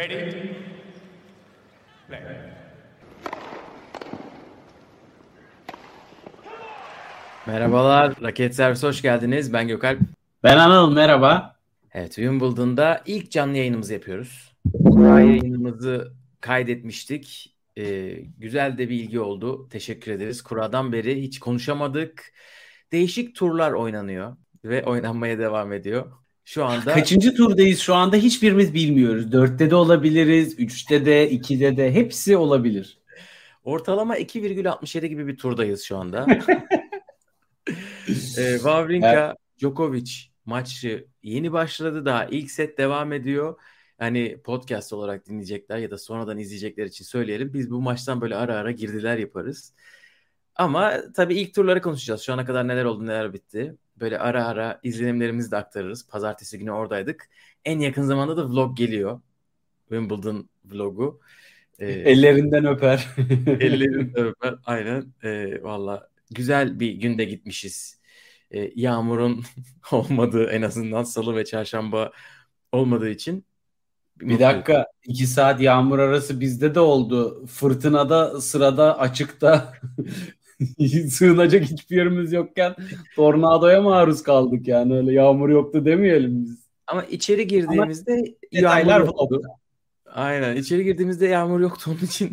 Ready? Play. Merhabalar, Raket Servisi hoş geldiniz. Ben Gökalp. Ben Anıl, merhaba. Evet, Wimbledon'da ilk canlı yayınımızı yapıyoruz. Kura yayınımızı kaydetmiştik. Ee, güzel de bir ilgi oldu. Teşekkür ederiz. Kura'dan beri hiç konuşamadık. Değişik turlar oynanıyor ve oynanmaya devam ediyor. Şu anda Kaçıncı turdayız şu anda hiçbirimiz bilmiyoruz. Dörtte de olabiliriz, üçte de, ikide de hepsi olabilir. ortalama 2,67 gibi bir turdayız şu anda. ee, Wawrinka, Djokovic maçı yeni başladı daha. ilk set devam ediyor. Hani podcast olarak dinleyecekler ya da sonradan izleyecekler için söyleyelim. Biz bu maçtan böyle ara ara girdiler yaparız. Ama tabii ilk turları konuşacağız. Şu ana kadar neler oldu neler bitti. Böyle ara ara izlenimlerimizi de aktarırız. Pazartesi günü oradaydık. En yakın zamanda da vlog geliyor. Wimbledon vlogu. Ee, Ellerinden öper. Ellerini öper. Aynen. Ee, Valla güzel bir günde gitmişiz. Ee, yağmurun olmadığı en azından salı ve çarşamba olmadığı için. Bir dakika, iki saat yağmur arası bizde de oldu. Fırtınada, sırada, açıkta sığınacak hiçbir yerimiz yokken tornadoya maruz kaldık yani öyle yağmur yoktu demeyelim biz. Ama içeri girdiğimizde Detaylar yağmur yoktu. vlogda. Aynen. içeri girdiğimizde yağmur yoktu onun için.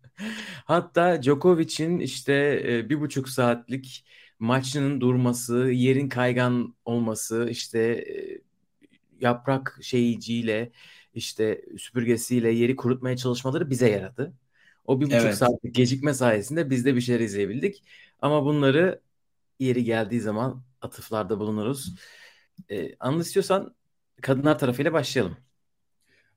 Hatta Djokovic'in işte e, bir buçuk saatlik maçının durması, yerin kaygan olması, işte e, yaprak şeyiciyle, işte süpürgesiyle yeri kurutmaya çalışmaları bize yaradı. O bir buçuk Evet. saatlik gecikme sayesinde biz de bir şeyler izleyebildik. Ama bunları yeri geldiği zaman atıflarda bulunuruz. E, Anıl istiyorsan kadınlar tarafıyla başlayalım.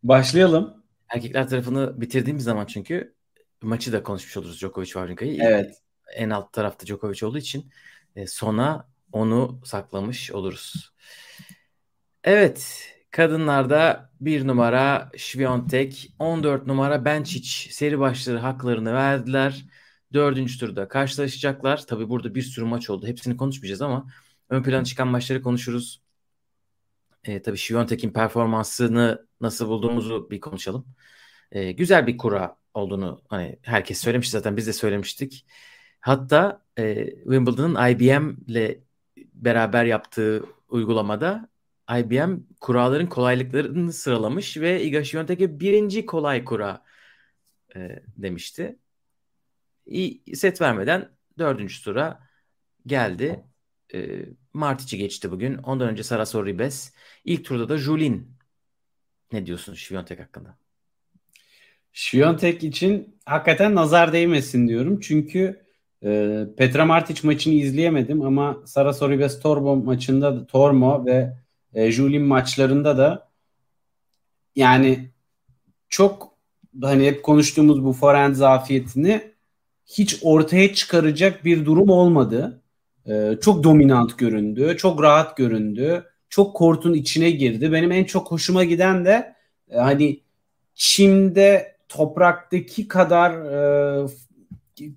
Başlayalım. Erkekler tarafını bitirdiğimiz zaman çünkü maçı da konuşmuş oluruz Djokovic Wawrinka'yı. Evet. En alt tarafta Djokovic olduğu için e, sona onu saklamış oluruz. Evet, kadınlarda bir numara Świątek, 14 numara Benčić seri başları haklarını verdiler. Dördüncü turda karşılaşacaklar. Tabii burada bir sürü maç oldu. Hepsini konuşmayacağız ama ön plana çıkan maçları konuşuruz. E, tabii Świątek'in performansını nasıl bulduğumuzu bir konuşalım. E, güzel bir kura olduğunu hani herkes söylemiş zaten biz de söylemiştik. Hatta e, Wimbledon'ın IBM beraber yaptığı uygulamada IBM kuraların kolaylıklarını sıralamış ve Iga Świątek'e birinci kolay kura e, demişti. İyi set vermeden dördüncü tura geldi. E, Martic'i geçti bugün. Ondan önce Sarasor Ribes. İlk turda da Julin. Ne diyorsun Świątek hakkında? Świątek için hakikaten nazar değmesin diyorum. Çünkü e, Petra Martic maçını izleyemedim ama Sara Sorribes Tormo maçında da Tormo ve e, Julin maçlarında da yani çok hani hep konuştuğumuz bu forehand zafiyetini hiç ortaya çıkaracak bir durum olmadı. E, çok dominant göründü, çok rahat göründü, çok kortun içine girdi. Benim en çok hoşuma giden de e, hani çimde topraktaki kadar e,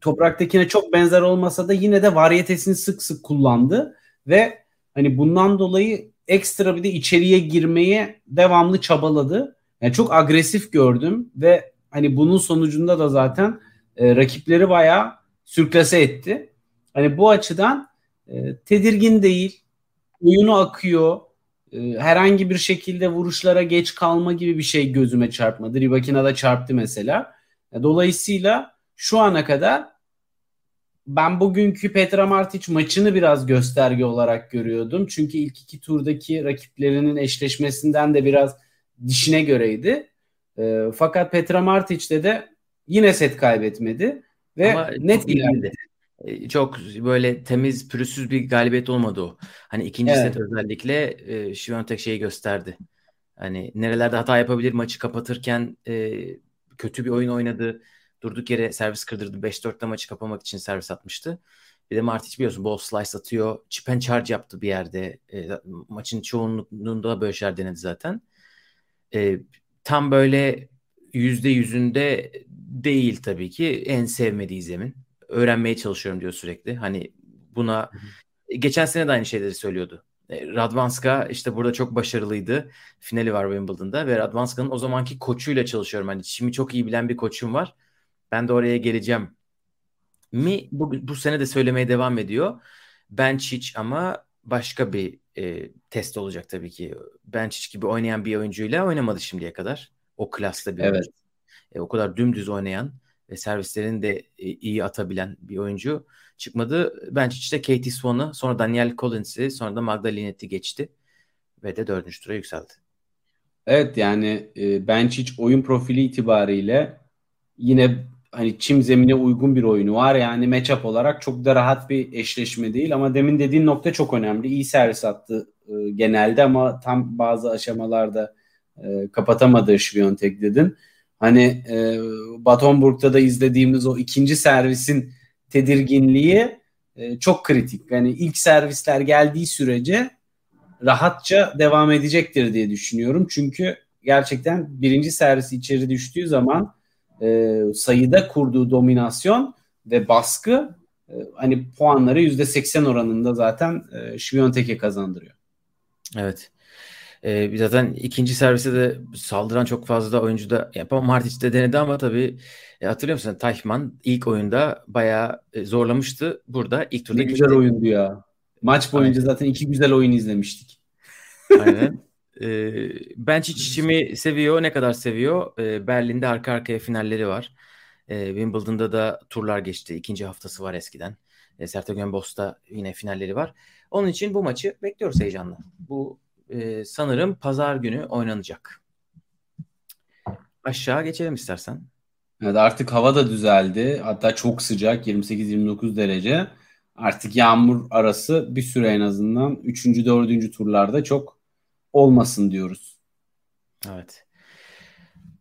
topraktakine çok benzer olmasa da yine de varyetesini sık sık kullandı ve hani bundan dolayı ekstra bir de içeriye girmeye devamlı çabaladı. Yani çok agresif gördüm ve hani bunun sonucunda da zaten e, rakipleri bayağı sürklase etti. Hani bu açıdan e, tedirgin değil. Oyunu akıyor. E, herhangi bir şekilde vuruşlara geç kalma gibi bir şey gözüme çarpmadı. Ribakina da çarptı mesela. Dolayısıyla şu ana kadar ben bugünkü Petra Martic maçını biraz gösterge olarak görüyordum. Çünkü ilk iki turdaki rakiplerinin eşleşmesinden de biraz dişine göreydi. E, fakat Petra Martic'te de yine set kaybetmedi ve Ama net ilerledi. değildi. E, Çok böyle temiz, pürüzsüz bir galibiyet olmadı o. Hani ikinci Evet. set özellikle e, Świątek şeyi gösterdi. Hani nerelerde hata yapabilir maçı kapatırken e, kötü bir oyun oynadı. Durduk yere servis kırdırdı. 5-4'te maçı kapamak için servis atmıştı. Bir de Martic biliyorsun bol slice atıyor. Chip and charge yaptı bir yerde. E, maçın çoğunluğunda böyle şeyler denedi zaten. E, tam böyle yüzde yüzünde değil tabii ki. En sevmediği zemin. Öğrenmeye çalışıyorum diyor sürekli. Hani buna geçen sene de aynı şeyleri söylüyordu. E, Radvanska işte burada çok başarılıydı. Finali var Wimbledon'da ve Radvanska'nın o zamanki koçuyla çalışıyorum. Hani şimdi çok iyi bilen bir koçum var. Ben de oraya geleceğim. Mi bu, bu sene de söylemeye devam ediyor. Benčić ama başka bir e, test olacak tabii ki. Benčić gibi oynayan bir oyuncuyla oynamadı şimdiye kadar. O klasta bir evet. oyuncu. E, o kadar dümdüz oynayan ve servislerini de e, iyi atabilen bir oyuncu çıkmadı. Benčić işte Katie Swan'ı, sonra Daniel Collins'i, sonra da Magdalenet'i geçti ve de dördüncü tura yükseldi. Evet yani e, Benčić oyun profili itibariyle yine hani çim zemine uygun bir oyunu var. Yani matchup olarak çok da rahat bir eşleşme değil ama demin dediğin nokta çok önemli. İyi servis attı e, genelde ama tam bazı aşamalarda e, kapatamadı Şviyontek dedin. Hani e, Batonburg'da da izlediğimiz o ikinci servisin tedirginliği e, çok kritik. Yani ilk servisler geldiği sürece rahatça devam edecektir diye düşünüyorum. Çünkü gerçekten birinci servisi içeri düştüğü zaman e, sayıda kurduğu dominasyon ve baskı e, hani puanları %80 oranında zaten e, Şviyontek'e kazandırıyor. Evet. Ee, zaten ikinci servise de saldıran çok fazla oyuncu da yapan Martic de denedi ama tabii e, hatırlıyor musun? Tayfman ilk oyunda bayağı e, zorlamıştı. Burada ilk turda ne güzel oyundu ya. Maç boyunca Aynen. zaten iki güzel oyun izlemiştik. Aynen. E, Bench içimi seviyor. Ne kadar seviyor? E, Berlin'de arka arkaya finalleri var. E, Wimbledon'da da turlar geçti. İkinci haftası var eskiden. E, Sertogenbos'ta yine finalleri var. Onun için bu maçı bekliyoruz heyecanla. Bu e, sanırım pazar günü oynanacak. Aşağı geçelim istersen. Evet artık hava da düzeldi. Hatta çok sıcak 28-29 derece. Artık yağmur arası bir süre en azından 3. 4. turlarda çok olmasın diyoruz. Evet.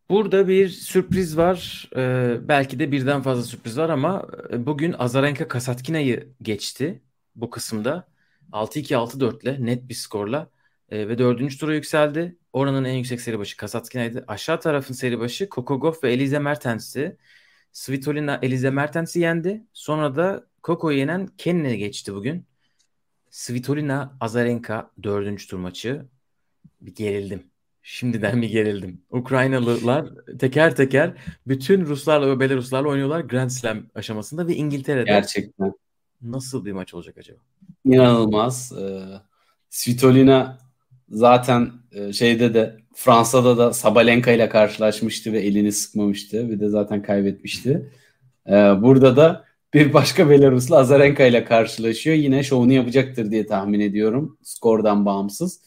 Burada bir sürpriz var. Ee, belki de birden fazla sürpriz var ama e, bugün Azarenka Kasatkina'yı geçti bu kısımda. 6-2 6-4 ile net bir skorla e, ve dördüncü tura yükseldi. Oranın en yüksek seri başı Kasatkina'ydı. Aşağı tarafın seri başı Kokogov ve Elize Mertens'ti. Svitolina Elize Mertens'i yendi. Sonra da Koko'yu yenen Kenne'ye geçti bugün. Svitolina Azarenka dördüncü tur maçı. Bir gerildim. Şimdiden bir gerildim. Ukraynalılar teker teker bütün Ruslarla ve Belaruslarla oynuyorlar Grand Slam aşamasında ve İngiltere'de. Gerçekten. Nasıl bir maç olacak acaba? İnanılmaz. Ee, Svitolina zaten e, şeyde de Fransa'da da Sabalenka ile karşılaşmıştı ve elini sıkmamıştı. Bir de zaten kaybetmişti. Ee, burada da bir başka Belaruslu Azarenka ile karşılaşıyor. Yine şovunu yapacaktır diye tahmin ediyorum. Skordan bağımsız.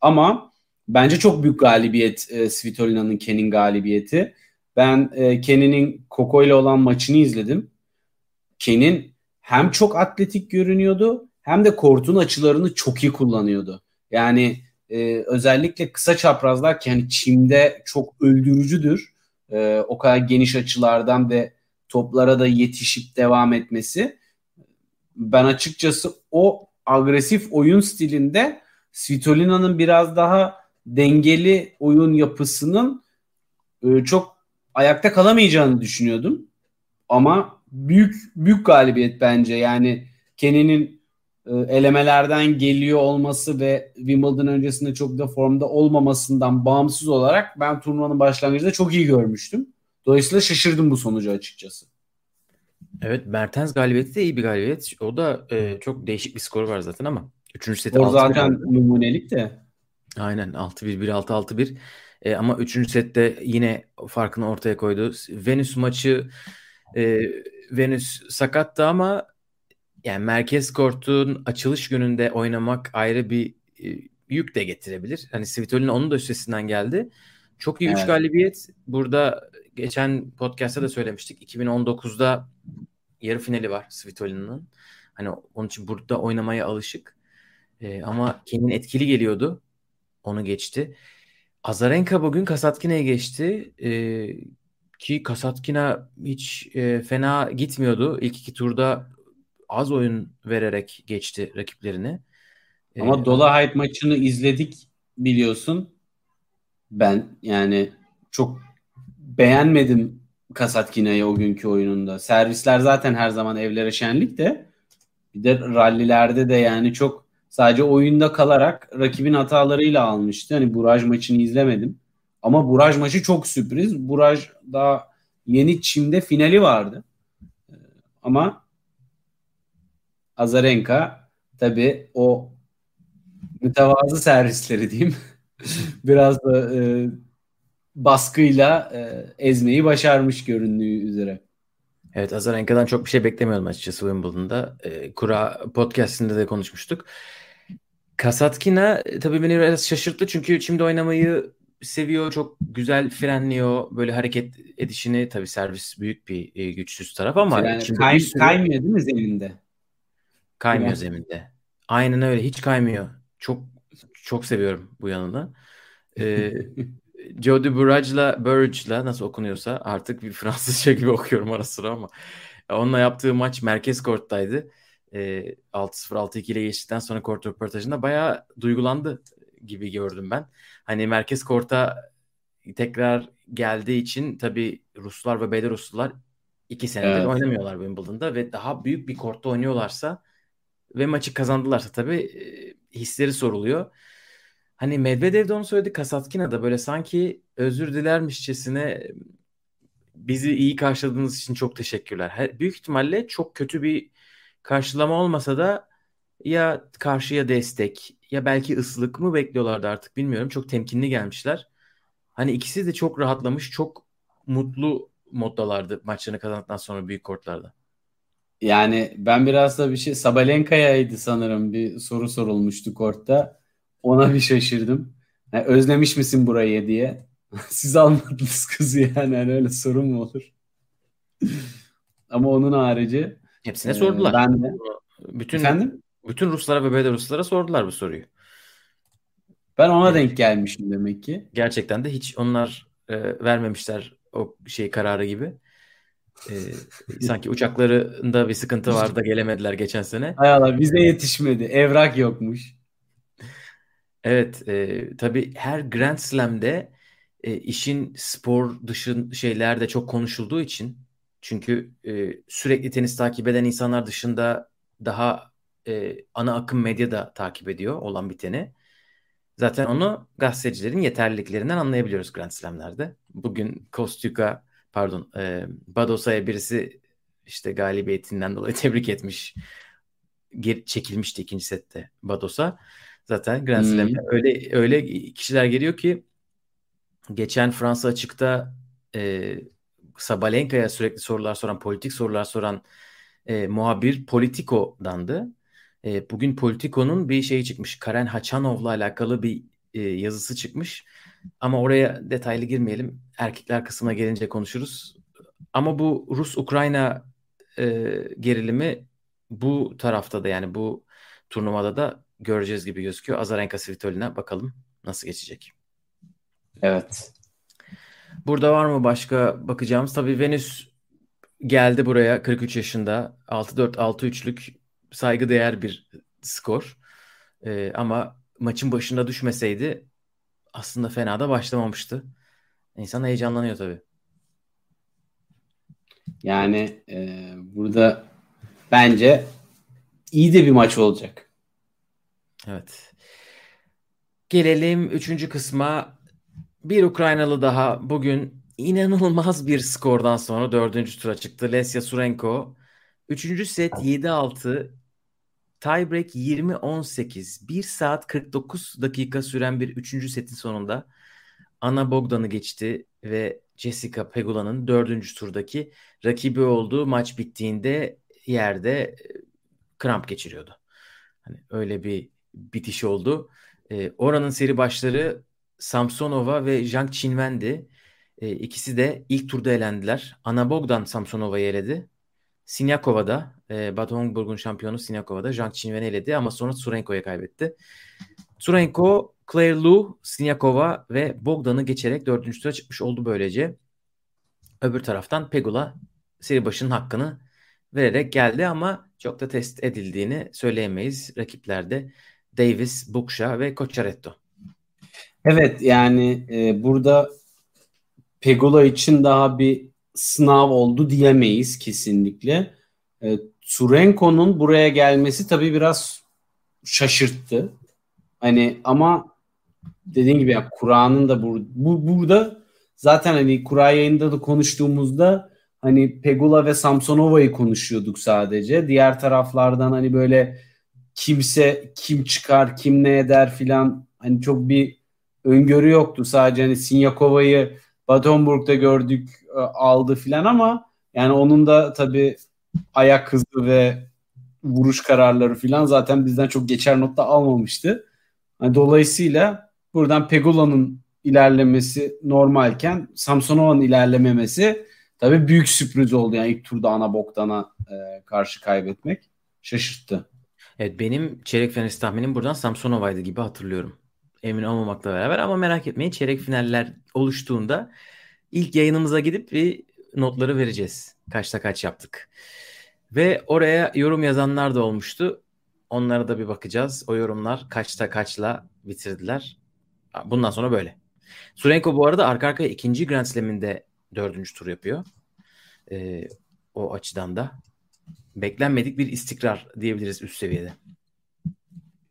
Ama bence çok büyük galibiyet e, Svitolina'nın Ken'in galibiyeti. Ben e, Ken'in Koko ile olan maçını izledim. Ken'in hem çok atletik görünüyordu hem de kortun açılarını çok iyi kullanıyordu. Yani e, özellikle kısa çaprazlar ki hani çimde çok öldürücüdür. E, o kadar geniş açılardan ve toplara da yetişip devam etmesi. Ben açıkçası o agresif oyun stilinde Svitolina'nın biraz daha dengeli oyun yapısının e, çok ayakta kalamayacağını düşünüyordum. Ama büyük büyük galibiyet bence. Yani Kenny'nin e, elemelerden geliyor olması ve Wimbledon öncesinde çok da formda olmamasından bağımsız olarak ben turnuvanın başlangıcında çok iyi görmüştüm. Dolayısıyla şaşırdım bu sonucu açıkçası. Evet Mertens galibiyeti de iyi bir galibiyet. O da e, çok değişik bir skor var zaten ama. Üçüncü seti o zaten numunelik de. Aynen 6-1, 1-6, 6-1. E, ama üçüncü sette yine farkını ortaya koydu. Venüs maçı e, Venüs sakattı ama yani merkez kortun açılış gününde oynamak ayrı bir e, yük de getirebilir. Hani Svitolina onun da üstesinden geldi. Çok iyi 3 evet. galibiyet. Burada geçen podcast'ta da söylemiştik. 2019'da yarı finali var Svitolina'nın. Hani onun için burada oynamaya alışık. E, ama Ken'in etkili geliyordu. Onu geçti. Azarenka bugün Kasatkina'ya geçti. E, ki Kasatkina hiç e, fena gitmiyordu. İlk iki turda az oyun vererek geçti rakiplerini. Ama ee, Dola Hype maçını izledik biliyorsun. Ben yani çok beğenmedim Kasatkina'yı o günkü oyununda. Servisler zaten her zaman evlere şenlik de bir de rallilerde de yani çok Sadece oyunda kalarak rakibin hatalarıyla almıştı. Hani Buraj maçını izlemedim. Ama Buraj maçı çok sürpriz. Buraj daha yeni Çim'de finali vardı. Ee, ama Azarenka tabi o mütevazı servisleri diyeyim biraz da e, baskıyla e, ezmeyi başarmış göründüğü üzere. Evet Azarenka'dan çok bir şey beklemiyordum açıkçası Wimbledon'da. E, Kura podcastinde de konuşmuştuk. Kasatkina e, tabii beni biraz şaşırttı çünkü şimdi oynamayı seviyor. Çok güzel frenliyor. Böyle hareket edişini tabii servis büyük bir e, güçsüz taraf ama yani kay, sürü... kaymıyor değil mi zeminde? Kaymıyor evet. zeminde. Aynen öyle. Hiç kaymıyor. Çok çok seviyorum bu yanını. Ee, Jody Burrage'la Burrage'la nasıl okunuyorsa artık bir Fransızca gibi okuyorum ara sıra ama onunla yaptığı maç merkez korttaydı. E, 6-0 6-2 ile geçtikten sonra kort röportajında bayağı duygulandı gibi gördüm ben. Hani merkez korta tekrar geldiği için tabii Ruslar ve Belaruslular iki senedir evet. oynamıyorlar Wimbledon'da ve daha büyük bir kortta oynuyorlarsa ve maçı kazandılarsa tabii e, hisleri soruluyor. Hani Medvedev de onu söyledi Kasatkina da böyle sanki özür dilermişçesine bizi iyi karşıladığınız için çok teşekkürler. Her, büyük ihtimalle çok kötü bir karşılama olmasa da ya karşıya destek ya belki ıslık mı bekliyorlardı artık bilmiyorum. Çok temkinli gelmişler. Hani ikisi de çok rahatlamış, çok mutlu moddalardı maçlarını kazandıktan sonra büyük kortlarda. Yani ben biraz da bir şey Sabalenka'yaydı sanırım bir soru sorulmuştu kortta. Ona bir şaşırdım. Yani özlemiş misin burayı diye. Siz almadınız kızı yani. yani öyle sorun mu olur? Ama onun harici hepsine e, sordular. Ben de. Bütün Efendim? bütün Ruslara ve Belaruslara sordular bu soruyu. Ben ona yani, denk gelmişim demek ki. Gerçekten de hiç onlar e, vermemişler o şey kararı gibi. E, sanki uçaklarında bir sıkıntı vardı da gelemediler geçen sene. Hay Allah bize yetişmedi. Evrak yokmuş. Evet, e, tabii her Grand Slam'de e, işin spor dışı şeyler de çok konuşulduğu için çünkü e, sürekli tenis takip eden insanlar dışında daha e, ana akım medya da takip ediyor olan biteni. Zaten onu gazetecilerin yeterliliklerinden anlayabiliyoruz Grand Slam'lerde. Bugün Kostyuka pardon e, Badosa'ya birisi işte galibiyetinden dolayı tebrik etmiş. Geri çekilmişti ikinci sette Badosa. Zaten Grand Slam'de hmm. öyle öyle kişiler geliyor ki geçen Fransa açıkta e, Sabalenka'ya sürekli sorular soran, politik sorular soran e, muhabir Politico'dandı. E, bugün Politico'nun bir şeyi çıkmış. Karen Haçanov'la alakalı bir e, yazısı çıkmış. Ama oraya detaylı girmeyelim. Erkekler kısmına gelince konuşuruz. Ama bu Rus-Ukrayna e, gerilimi bu tarafta da yani bu turnuvada da göreceğiz gibi gözüküyor. Azarenka Svitolina bakalım nasıl geçecek. Evet. Burada var mı başka bakacağımız? Tabii Venüs geldi buraya 43 yaşında. 6-4 6-3'lük saygıdeğer bir skor. Ee, ama maçın başında düşmeseydi aslında fena da başlamamıştı. İnsan heyecanlanıyor tabii. Yani e, burada bence iyi de bir maç olacak. Evet. Gelelim üçüncü kısma. Bir Ukraynalı daha bugün inanılmaz bir skordan sonra dördüncü tura çıktı. Lesya Surenko. Üçüncü set 7-6. Tiebreak 20-18. 1 saat 49 dakika süren bir üçüncü setin sonunda Ana Bogdan'ı geçti ve Jessica Pegula'nın dördüncü turdaki rakibi olduğu maç bittiğinde yerde e, kramp geçiriyordu. Hani öyle bir bitiş oldu. E, oranın seri başları Samsonova ve Zhang Qinwen'di. E, ikisi de ilk turda elendiler. Ana Bogdan Samsonova'yı eledi. Sinyakova da e, Baton şampiyonu Sinyakova da Zhang Qinwen'i eledi ama sonra Surenko'ya kaybetti. Surenko, Claire Lu, Sinyakova ve Bogdan'ı geçerek dördüncü tura çıkmış oldu böylece. Öbür taraftan Pegula seri başının hakkını vererek geldi ama çok da test edildiğini söyleyemeyiz rakiplerde. Davis, Buksha ve Cocciaretto. Evet yani e, burada Pegula için daha bir sınav oldu diyemeyiz kesinlikle. E, Surenko'nun buraya gelmesi tabii biraz şaşırttı. Hani ama dediğin gibi ya Kur'an'ın da bur bu, burada zaten hani Kur'an yayında da konuştuğumuzda hani Pegula ve Samsonova'yı konuşuyorduk sadece. Diğer taraflardan hani böyle kimse kim çıkar, kim ne eder filan hani çok bir öngörü yoktu. Sadece hani Sinyakova'yı Batonburg'da gördük e, aldı filan ama yani onun da tabii ayak hızı ve vuruş kararları filan zaten bizden çok geçer notta almamıştı. Yani dolayısıyla buradan Pegula'nın ilerlemesi normalken Samsonova'nın ilerlememesi tabii büyük sürpriz oldu. Yani ilk turda ana boktana e, karşı kaybetmek şaşırttı. Evet benim çeyrek finalist tahminim buradan Samsonova'ydı gibi hatırlıyorum. Emin olmamakla beraber ama merak etmeyin çeyrek finaller oluştuğunda ilk yayınımıza gidip bir notları vereceğiz. Kaçta kaç yaptık. Ve oraya yorum yazanlar da olmuştu. Onlara da bir bakacağız. O yorumlar kaçta kaçla bitirdiler. Bundan sonra böyle. Surenko bu arada arka arkaya ikinci Grand Slam'inde dördüncü tur yapıyor. Ee, o açıdan da beklenmedik bir istikrar diyebiliriz üst seviyede.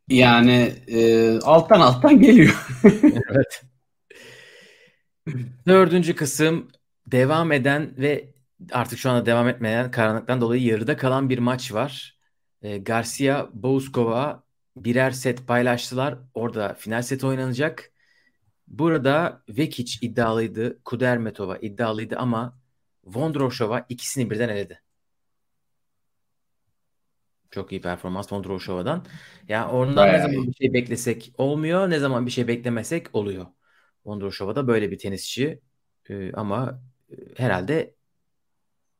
Yani e, alttan alttan geliyor. evet. Dördüncü kısım devam eden ve artık şu anda devam etmeyen karanlıktan dolayı yarıda kalan bir maç var. E, Garcia, Bouskova birer set paylaştılar. Orada final set oynanacak. Burada Vekic iddialıydı, Kudermetova iddialıydı ama Vondroshova ikisini birden eledi. Çok iyi performans Vondroshova'dan. Yani ondan Bayağı ne zaman iyi. bir şey beklesek olmuyor, ne zaman bir şey beklemesek oluyor. Vondroshova da böyle bir tenisçi. Ee, ama e, herhalde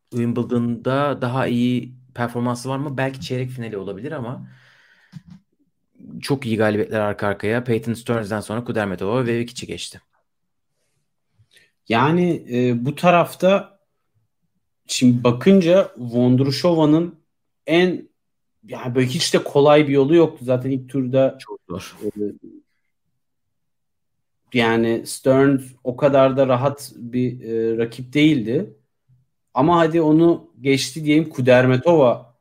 Wimbledon'da daha iyi performansı var mı? Belki çeyrek finali olabilir ama çok iyi galibiyetler arka arkaya. Peyton Stearns'den sonra Kudermetova ve Vikic'i geçti. Yani e, bu tarafta şimdi bakınca Vondrushova'nın en yani böyle hiç de kolay bir yolu yoktu. Zaten ilk turda çok zor. E, yani Stearns o kadar da rahat bir e, rakip değildi. Ama hadi onu geçti diyeyim Kudermetova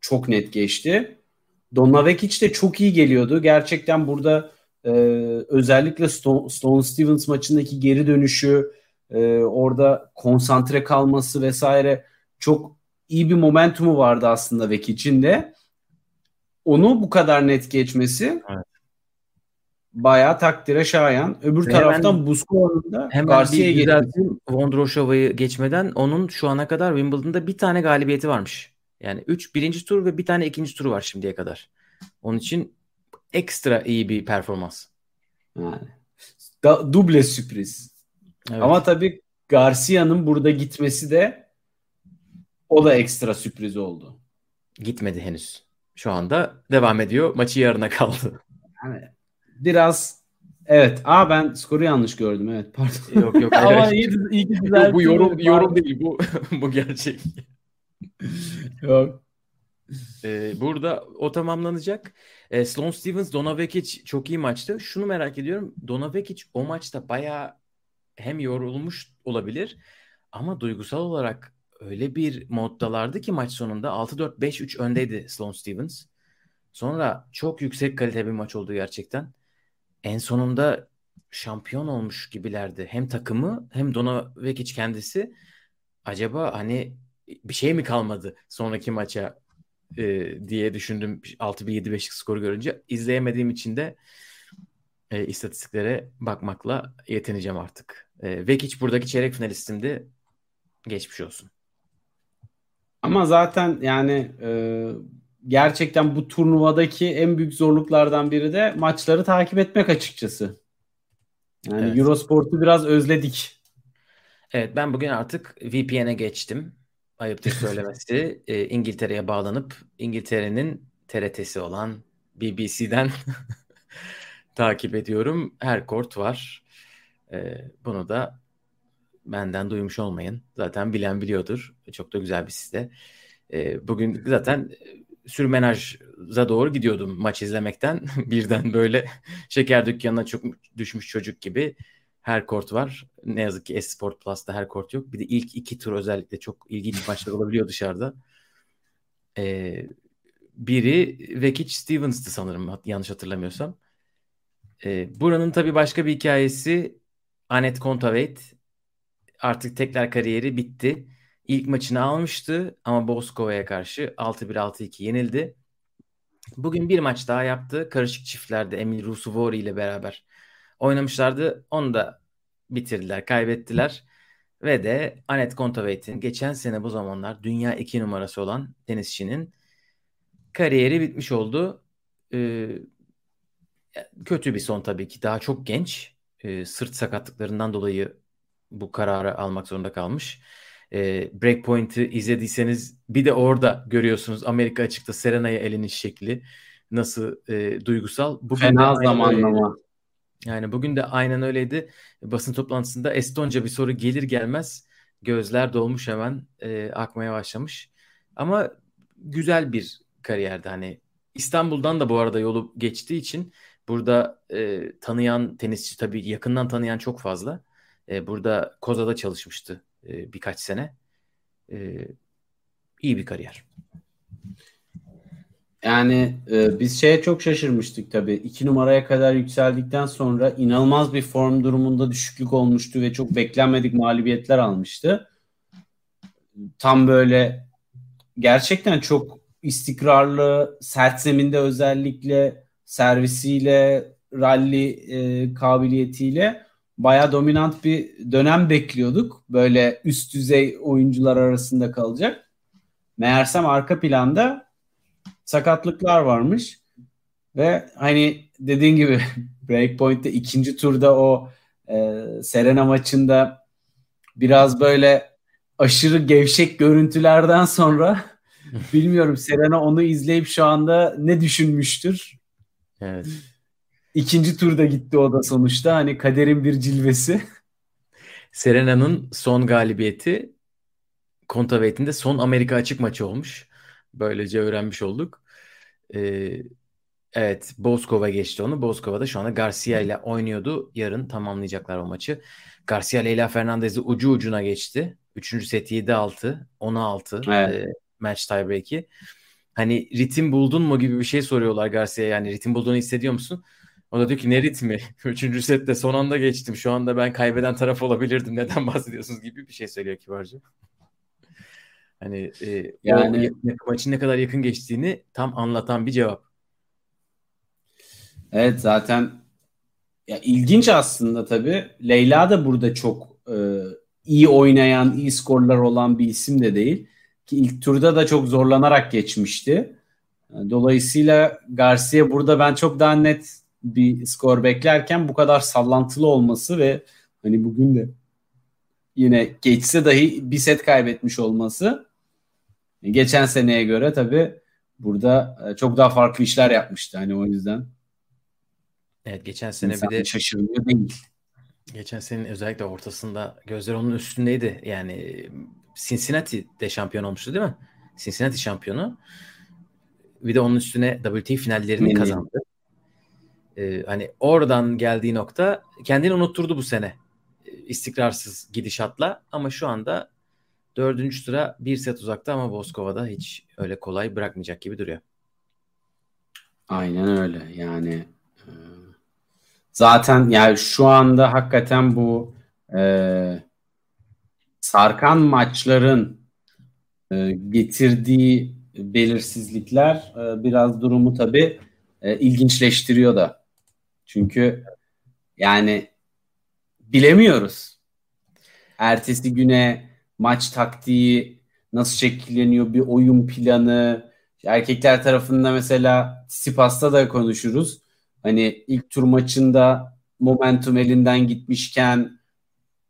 çok net geçti. Donavekic de çok iyi geliyordu. Gerçekten burada e, özellikle Stone, Stone Stevens maçındaki geri dönüşü, e, orada konsantre kalması vesaire çok iyi bir momentumu vardı aslında Vekic'in de. Onu bu kadar net geçmesi evet. bayağı takdire şayan. Öbür Ve taraftan Buskova'nın da Garcia'ya geçti. Vondroshova'yı geçmeden onun şu ana kadar Wimbledon'da bir tane galibiyeti varmış. Yani 3 birinci tur ve bir tane ikinci turu var şimdiye kadar. Onun için ekstra iyi bir performans. Yani da, duble sürpriz. Evet. Ama tabii Garcia'nın burada gitmesi de o da ekstra sürpriz oldu. Gitmedi henüz. Şu anda devam ediyor. Maçı yarına kaldı. Yani biraz Evet. Aa ben skoru yanlış gördüm. Evet pardon. Yok yok. Ama iyi, iyi ki Bu yorum yorum değil. Bu bu gerçek. Yok. Ee, burada o tamamlanacak. Ee, Sloan Stevens, Donavekic çok iyi maçtı. Şunu merak ediyorum. Donavekic o maçta bayağı hem yorulmuş olabilir ama duygusal olarak öyle bir moddalardı ki maç sonunda 6-4-5-3 öndeydi Sloan Stevens. Sonra çok yüksek kalite bir maç oldu gerçekten. En sonunda şampiyon olmuş gibilerdi. Hem takımı hem Donavekic kendisi. Acaba hani bir şey mi kalmadı sonraki maça e, diye düşündüm 6-1-7-5'lik skoru görünce. izleyemediğim için de e, istatistiklere bakmakla yetineceğim artık. E, Vekic buradaki çeyrek finalistimdi. Geçmiş olsun. Ama zaten yani e, gerçekten bu turnuvadaki en büyük zorluklardan biri de maçları takip etmek açıkçası. Yani evet. Eurosport'u biraz özledik. Evet ben bugün artık VPN'e geçtim ayıptır söylemesi e, İngiltere'ye bağlanıp İngiltere'nin TRT'si olan BBC'den takip ediyorum. Her kort var. E, bunu da benden duymuş olmayın. Zaten bilen biliyordur. Çok da güzel bir site. E, bugün zaten sürmenaja doğru gidiyordum maç izlemekten. Birden böyle şeker dükkanına çok düşmüş çocuk gibi her kort var. Ne yazık ki Esport Plus'ta her kort yok. Bir de ilk iki tur özellikle çok ilginç maçlar olabiliyor dışarıda. Ee, biri Vekic Stevens'tı sanırım yanlış hatırlamıyorsam. E, buranın tabii başka bir hikayesi Anet Kontaveit artık tekrar kariyeri bitti. İlk maçını almıştı ama Boskova'ya karşı 6-1 6-2 yenildi. Bugün bir maç daha yaptı. Karışık çiftlerde Emil Rusuvori ile beraber oynamışlardı. Onu da bitirdiler, kaybettiler. Ve de Anet Kontaveit'in geçen sene bu zamanlar dünya 2 numarası olan tenisçinin kariyeri bitmiş oldu. Ee, kötü bir son tabii ki. Daha çok genç. Ee, sırt sakatlıklarından dolayı bu kararı almak zorunda kalmış. Ee, Breakpoint'i izlediyseniz bir de orada görüyorsunuz Amerika açıkta Serena'ya eliniş şekli nasıl e, duygusal. Bugün Fena zamanlama. Yani bugün de aynen öyleydi. Basın toplantısında Estonca bir soru gelir gelmez gözler dolmuş hemen e, akmaya başlamış. Ama güzel bir kariyerdi hani İstanbul'dan da bu arada yolu geçtiği için burada e, tanıyan tenisçi tabii yakından tanıyan çok fazla. E, burada Koza'da çalışmıştı e, birkaç sene. E, iyi bir kariyer. Yani e, biz şeye çok şaşırmıştık tabii. İki numaraya kadar yükseldikten sonra inanılmaz bir form durumunda düşüklük olmuştu ve çok beklenmedik mağlubiyetler almıştı. Tam böyle gerçekten çok istikrarlı, sert zeminde özellikle servisiyle, rally e, kabiliyetiyle baya dominant bir dönem bekliyorduk. Böyle üst düzey oyuncular arasında kalacak. Meğersem arka planda sakatlıklar varmış. Ve hani dediğin gibi Breakpoint'te ikinci turda o e, Serena maçında biraz böyle aşırı gevşek görüntülerden sonra bilmiyorum Serena onu izleyip şu anda ne düşünmüştür. Evet. İkinci turda gitti o da sonuçta. Hani kaderin bir cilvesi. Serena'nın son galibiyeti Kontaveit'in de son Amerika açık maçı olmuş. Böylece öğrenmiş olduk. Ee, evet Bozkova geçti onu. Bozkova da şu anda Garcia ile oynuyordu. Yarın tamamlayacaklar o maçı. Garcia Leyla Fernandez'i ucu ucuna geçti. Üçüncü set 7-6. 10-6 evet. e, match tiebreak'i. Hani ritim buldun mu gibi bir şey soruyorlar Garcia'ya. Yani ritim bulduğunu hissediyor musun? O da diyor ki ne ritmi? Üçüncü sette son anda geçtim. Şu anda ben kaybeden taraf olabilirdim. Neden bahsediyorsunuz gibi bir şey söylüyor kibarca. Hani e, yani o maçın ne kadar yakın geçtiğini tam anlatan bir cevap. Evet zaten ya ilginç aslında tabii. Leyla da burada çok e, iyi oynayan, iyi skorlar olan bir isim de değil. Ki ilk turda da çok zorlanarak geçmişti. Dolayısıyla Garcia burada ben çok daha net bir skor beklerken bu kadar sallantılı olması ve hani bugün de yine geçse dahi bir set kaybetmiş olması geçen seneye göre tabi burada e, çok daha farklı işler yapmıştı hani o yüzden. Evet geçen sene bir de şaşırmıyor değil. Geçen senenin özellikle ortasında gözler onun üstündeydi. Yani Cincinnati de şampiyon olmuştu değil mi? Cincinnati şampiyonu. Bir de onun üstüne WTA finallerini kazandı. Ee, hani oradan geldiği nokta kendini unutturdu bu sene. Ee, istikrarsız gidişatla ama şu anda dördüncü sıra bir set uzakta ama Boskova'da hiç öyle kolay bırakmayacak gibi duruyor. Aynen öyle yani e, zaten yani şu anda hakikaten bu e, sarkan maçların e, getirdiği belirsizlikler e, biraz durumu tabii e, ilginçleştiriyor da. Çünkü yani bilemiyoruz. Ertesi güne maç taktiği nasıl şekilleniyor, bir oyun planı. Erkekler tarafında mesela Sipas'ta da konuşuruz. Hani ilk tur maçında momentum elinden gitmişken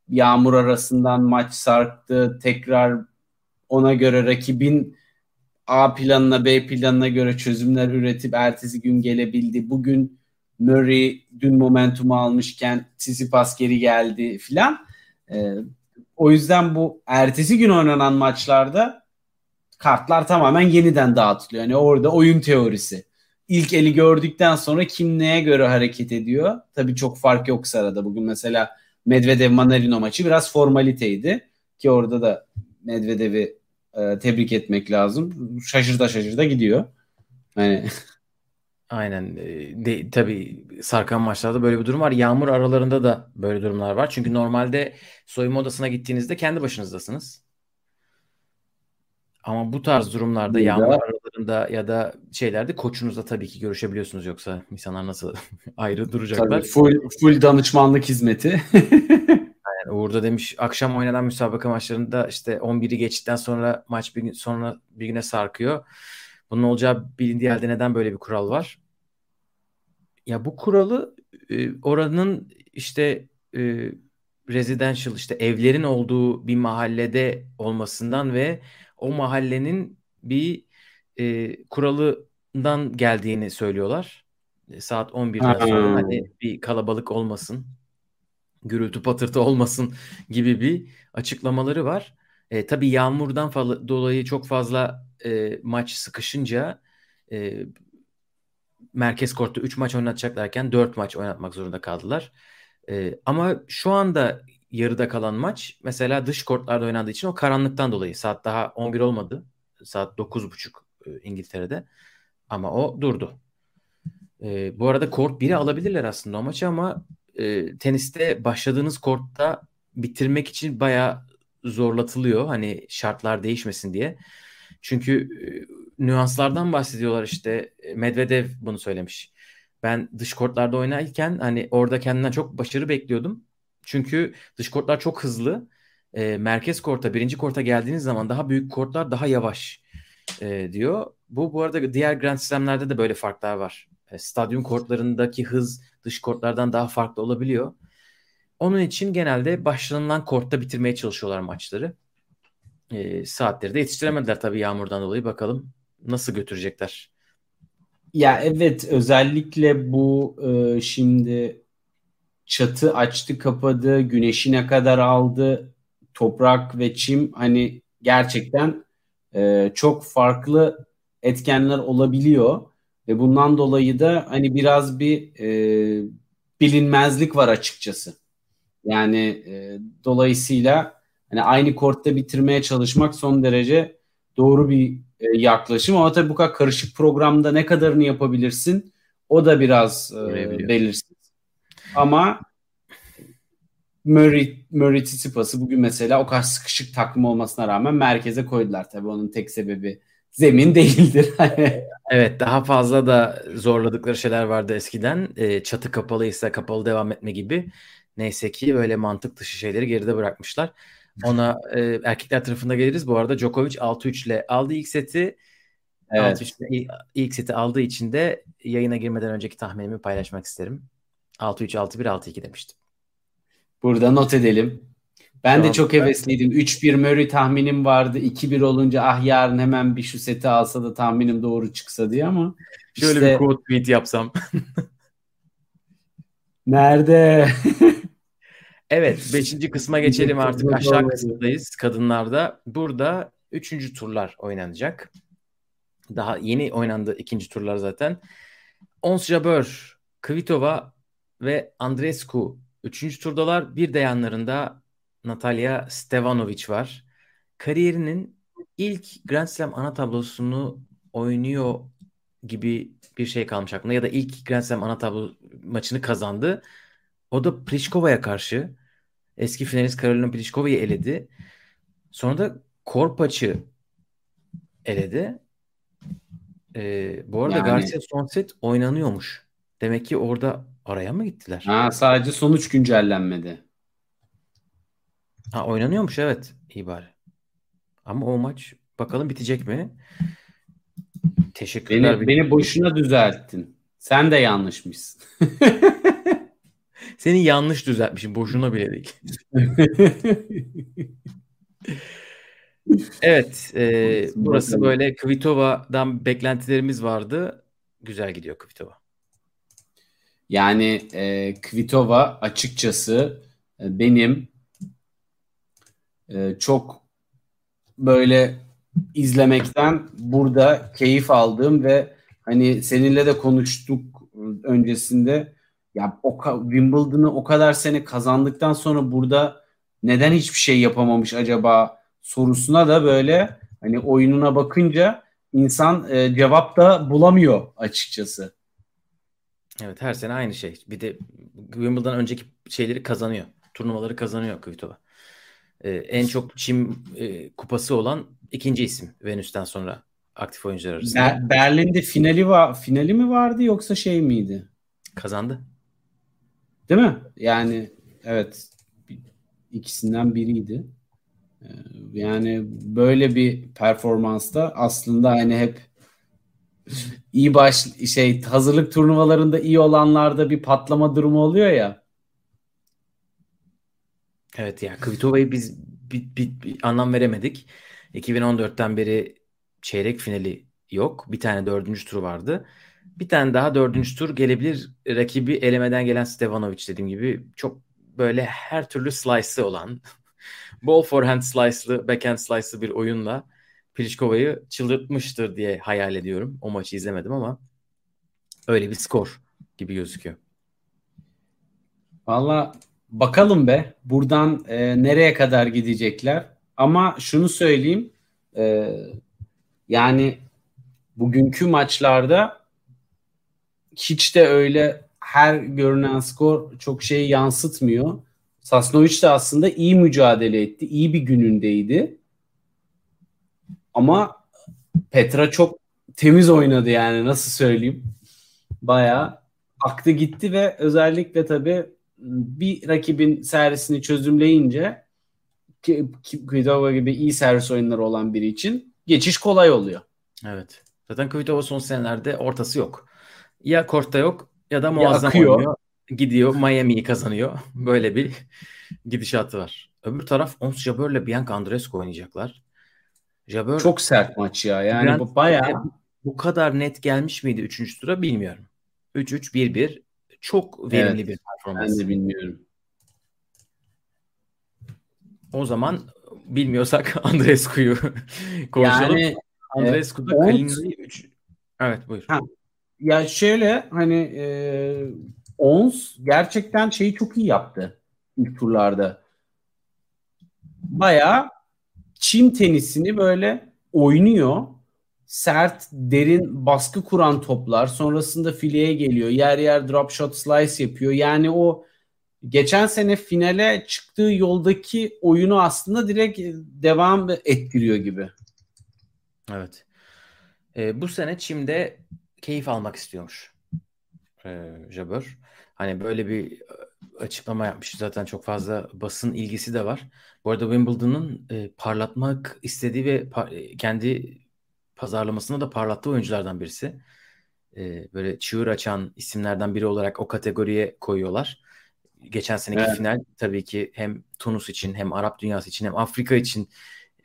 yağmur arasından maç sarktı. Tekrar ona göre rakibin A planına B planına göre çözümler üretip ertesi gün gelebildi. Bugün Murray dün momentumu almışken Tsitsipas geri geldi filan. Ee, o yüzden bu ertesi gün oynanan maçlarda kartlar tamamen yeniden dağıtılıyor. Yani orada oyun teorisi. İlk eli gördükten sonra kim neye göre hareket ediyor? Tabii çok fark yok sırada. Bugün mesela Medvedev Manarino maçı biraz formaliteydi ki orada da Medvedev'i e, tebrik etmek lazım. Şaşırda şaşırda gidiyor. Hani Aynen. De, tabii sarkan maçlarda böyle bir durum var. Yağmur aralarında da böyle durumlar var. Çünkü normalde soyunma odasına gittiğinizde kendi başınızdasınız. Ama bu tarz durumlarda Burada- yağmur aralarında ya da şeylerde koçunuzla tabii ki görüşebiliyorsunuz yoksa insanlar nasıl ayrı duracaklar. tabii full full danışmanlık hizmeti. Yani Uğur da demiş akşam oynanan müsabaka maçlarında işte 11'i geçtikten sonra maç bir gün sonra bir güne sarkıyor. Bunun olacağı bilindiği halde neden böyle bir kural var? Ya bu kuralı e, oranın işte e, residential işte evlerin olduğu bir mahallede olmasından ve o mahallenin bir e, kuralından geldiğini söylüyorlar. E, Saat 11'den sonra Ha. hani bir kalabalık olmasın, gürültü patırtı olmasın gibi bir açıklamaları var. E, tabii yağmurdan dolayı çok fazla e, maç sıkışınca e, merkez kortta 3 maç oynatacaklarken 4 maç oynatmak zorunda kaldılar. E, ama şu anda yarıda kalan maç mesela dış kortlarda oynandığı için o karanlıktan dolayı saat daha 11 olmadı. Saat 9.30 e, İngiltere'de. Ama o durdu. E, bu arada kort 1'i alabilirler aslında o maçı ama e, teniste başladığınız kortta bitirmek için bayağı zorlatılıyor. Hani şartlar değişmesin diye. Çünkü e, nüanslardan bahsediyorlar işte. E, Medvedev bunu söylemiş. Ben dış kortlarda oynarken hani orada kendinden çok başarı bekliyordum. Çünkü dış kortlar çok hızlı. E, merkez korta, birinci korta geldiğiniz zaman daha büyük kortlar daha yavaş e, diyor. Bu bu arada diğer Grand Slam'lerde de böyle farklar var. E, stadyum kortlarındaki hız dış kortlardan daha farklı olabiliyor. Onun için genelde başlanılan kortta bitirmeye çalışıyorlar maçları. E, saatleri de yetiştiremediler tabii yağmurdan dolayı. Bakalım nasıl götürecekler. Ya evet özellikle bu e, şimdi çatı açtı kapadı, güneşine kadar aldı, toprak ve çim hani gerçekten e, çok farklı etkenler olabiliyor ve bundan dolayı da hani biraz bir e, bilinmezlik var açıkçası. Yani e, dolayısıyla hani aynı kortta bitirmeye çalışmak son derece doğru bir e, yaklaşım ama tabii bu kadar karışık programda ne kadarını yapabilirsin o da biraz e, belirsiz. Ama Murray, Murray Tsitsipas'ı bugün mesela o kadar sıkışık takım olmasına rağmen merkeze koydular. Tabii onun tek sebebi zemin değildir. Hani Evet daha fazla da zorladıkları şeyler vardı eskiden. E, çatı kapalıysa kapalı devam etme gibi. Neyse ki böyle mantık dışı şeyleri geride bırakmışlar. Ona e, erkekler tarafında geliriz. Bu arada Djokovic 6-3 ile aldı ilk seti. Evet. 6-3 ile ilk, seti aldığı için de yayına girmeden önceki tahminimi paylaşmak isterim. 6-3, 6-1, 6-2 demiştim. Burada not edelim. Ben de çok hevesliydim. 3-1 Murray tahminim vardı. 2-1 olunca ah yarın hemen bir şu seti alsa da tahminim doğru çıksa diye ama Şöyle işte bir quote tweet yapsam. nerede? Evet, 5. kısma geçelim artık. Aşağı kısımdayız kadınlarda. Burada 3. turlar oynanacak. Daha yeni oynandı ikinci turlar zaten. Ons Jabeur, Kvitova ve Andreescu 3. turdalar. Bir de yanlarında Natalya Stevanovic var. Kariyerinin ilk Grand Slam ana tablosunu oynuyor gibi bir şey kalmış aklımda. Ya da ilk Grand Slam ana tablo maçını kazandı. O da Pliškova'ya karşı. Eski finalist Karolina Pliškova'yı eledi. Sonra da Korpaç'ı eledi. Ee, bu arada Yani- Garcia son set oynanıyormuş. Demek ki orada araya mı gittiler? Ha, sadece sonuç güncellenmedi. Ha oynanıyormuş evet. İyi bari. Ama o maç bakalım bitecek mi? Teşekkürler. Beni, beni boşuna düzelttin. Sen de yanlışmışsın. Seni yanlış düzeltmişim. Boşuna bile değil. Evet. e, burası böyle Kvitova'dan beklentilerimiz vardı. Güzel gidiyor Kvitova. Yani e, Kvitova açıkçası e, benim e, çok böyle izlemekten burada keyif aldığım ve hani seninle de konuştuk öncesinde ya o Wimbledon'ı o kadar sene kazandıktan sonra burada neden hiçbir şey yapamamış acaba sorusuna da böyle hani oyununa bakınca insan e, cevap da bulamıyor açıkçası. Evet her sene aynı şey. Bir de Wimbledon önceki şeyleri kazanıyor. Turnuvaları kazanıyor Kvitova. Ee, en çok çim e, kupası olan ikinci isim Venüs'ten sonra aktif oyuncular arasında. Ber- Berlin'de finali var finali mi vardı yoksa şey miydi? Kazandı. Değil mi? Yani evet ikisinden biriydi. Ee, Yani böyle bir performansta aslında hani hep iyi baş şey hazırlık turnuvalarında iyi olanlarda bir patlama durumu oluyor ya. Evet ya Kvitova'yı biz bir, bir- bir anlam veremedik. 2014'ten beri çeyrek finali yok. Bir tane dördüncü turu vardı. Bir tane daha dördüncü tur gelebilir. Rakibi elemeden gelen Stevanovic dediğim gibi çok böyle her türlü slice'ı olan ball forehand slice'lı, backhand slice'lı bir oyunla Pliškova'yı çıldırtmıştır diye hayal ediyorum. O maçı izlemedim ama öyle bir skor gibi gözüküyor. Valla bakalım be buradan e, nereye kadar gidecekler. Ama şunu söyleyeyim e, yani bugünkü maçlarda hiç de öyle her görünen skor çok şey yansıtmıyor. Sasnovic de aslında iyi mücadele etti. iyi bir günündeydi. Ama Petra çok temiz oynadı yani nasıl söyleyeyim. Bayağı aktı gitti ve özellikle tabii bir rakibin servisini çözümleyince Kvitova gibi iyi servis oyunları olan biri için geçiş kolay oluyor. Evet. Zaten Kvitova son senelerde ortası yok. Ya kortta yok ya da muazzam akıyor. oynuyor. Gidiyor Miami'yi kazanıyor. Böyle bir gidişatı var. Öbür taraf Ons Jabeur Bianca Andreescu oynayacaklar. Jabeur Çok sert maç ya. Yani Grand- bu bayağı bu kadar net gelmiş miydi 3. tura bilmiyorum. 3-3 1-1 çok verimli Evet. bir ben performans. de bilmiyorum. O zaman bilmiyorsak Andreescu'yu konuşalım. Yani Andreescu da Kalina'yı 3 Evet buyur. Ha. Ya şöyle hani e, Ons gerçekten şeyi çok iyi yaptı ilk turlarda. Bayağı çim tenisini böyle oynuyor. Sert, derin baskı kuran toplar. Sonrasında fileye geliyor. Yer yer drop shot slice yapıyor. Yani o geçen sene finale çıktığı yoldaki oyunu aslında direkt devam ettiriyor gibi. Evet. Ee, bu sene Çim'de keyif almak istiyormuş. Ee, Jabeur. Hani böyle bir e, açıklama yapmış. Zaten çok fazla basın ilgisi de var. Bu arada Wimbledon'ın e, parlatmak istediği ve pa- e, kendi pazarlamasında da parlattığı oyunculardan birisi. Ee, böyle çığır açan isimlerden biri olarak o kategoriye koyuyorlar. Geçen seneki Evet. final tabii ki hem Tunus için hem Arap dünyası için hem Afrika için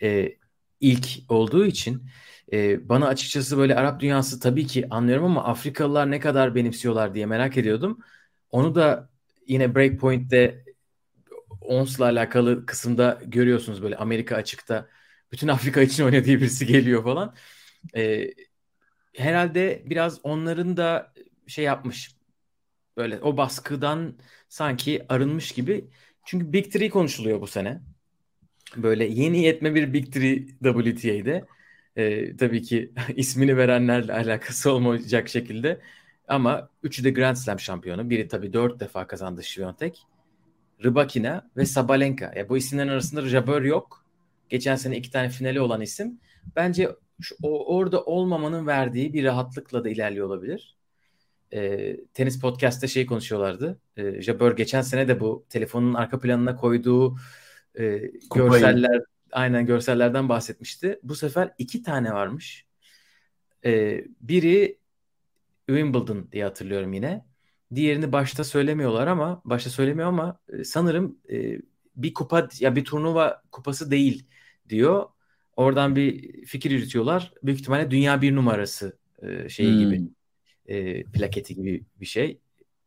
e, ilk olduğu için e, bana açıkçası böyle Arap dünyası tabii ki anlıyorum ama Afrikalılar ne kadar benimsiyorlar diye merak ediyordum. Onu da yine Breakpoint'te ONS'la alakalı kısımda görüyorsunuz böyle Amerika açıkta bütün Afrika için oynadığı birisi geliyor falan. E, herhalde biraz onların da şey yapmış böyle o baskıdan sanki arınmış gibi. Çünkü Big Three konuşuluyor bu sene. Böyle yeni yetme bir Big Three WTA'de. Ee, tabii ki ismini verenlerle alakası olmayacak şekilde. Ama üçü de Grand Slam şampiyonu. Biri tabii dört defa kazandı Świątek. Rybakina ve Sabalenka. Ya bu isimlerin arasında Jabeur yok. Geçen sene iki tane finali olan isim. Bence şu, o, orada olmamanın verdiği bir rahatlıkla da ilerliyor olabilir. Ee, tenis podcast'te şey konuşuyorlardı. Ee, Jabeur geçen sene de bu telefonun arka planına koyduğu e, Kupayı. görseller aynen görsellerden bahsetmişti. Bu sefer iki tane varmış. Ee, biri Wimbledon diye hatırlıyorum yine. Diğerini başta söylemiyorlar ama başta söylemiyor ama e, sanırım e, bir kupa ya bir turnuva kupası değil diyor. Oradan bir fikir yürütüyorlar. Büyük ihtimalle dünya bir numarası e, şeyi Hmm. gibi e, plaketi gibi bir şey.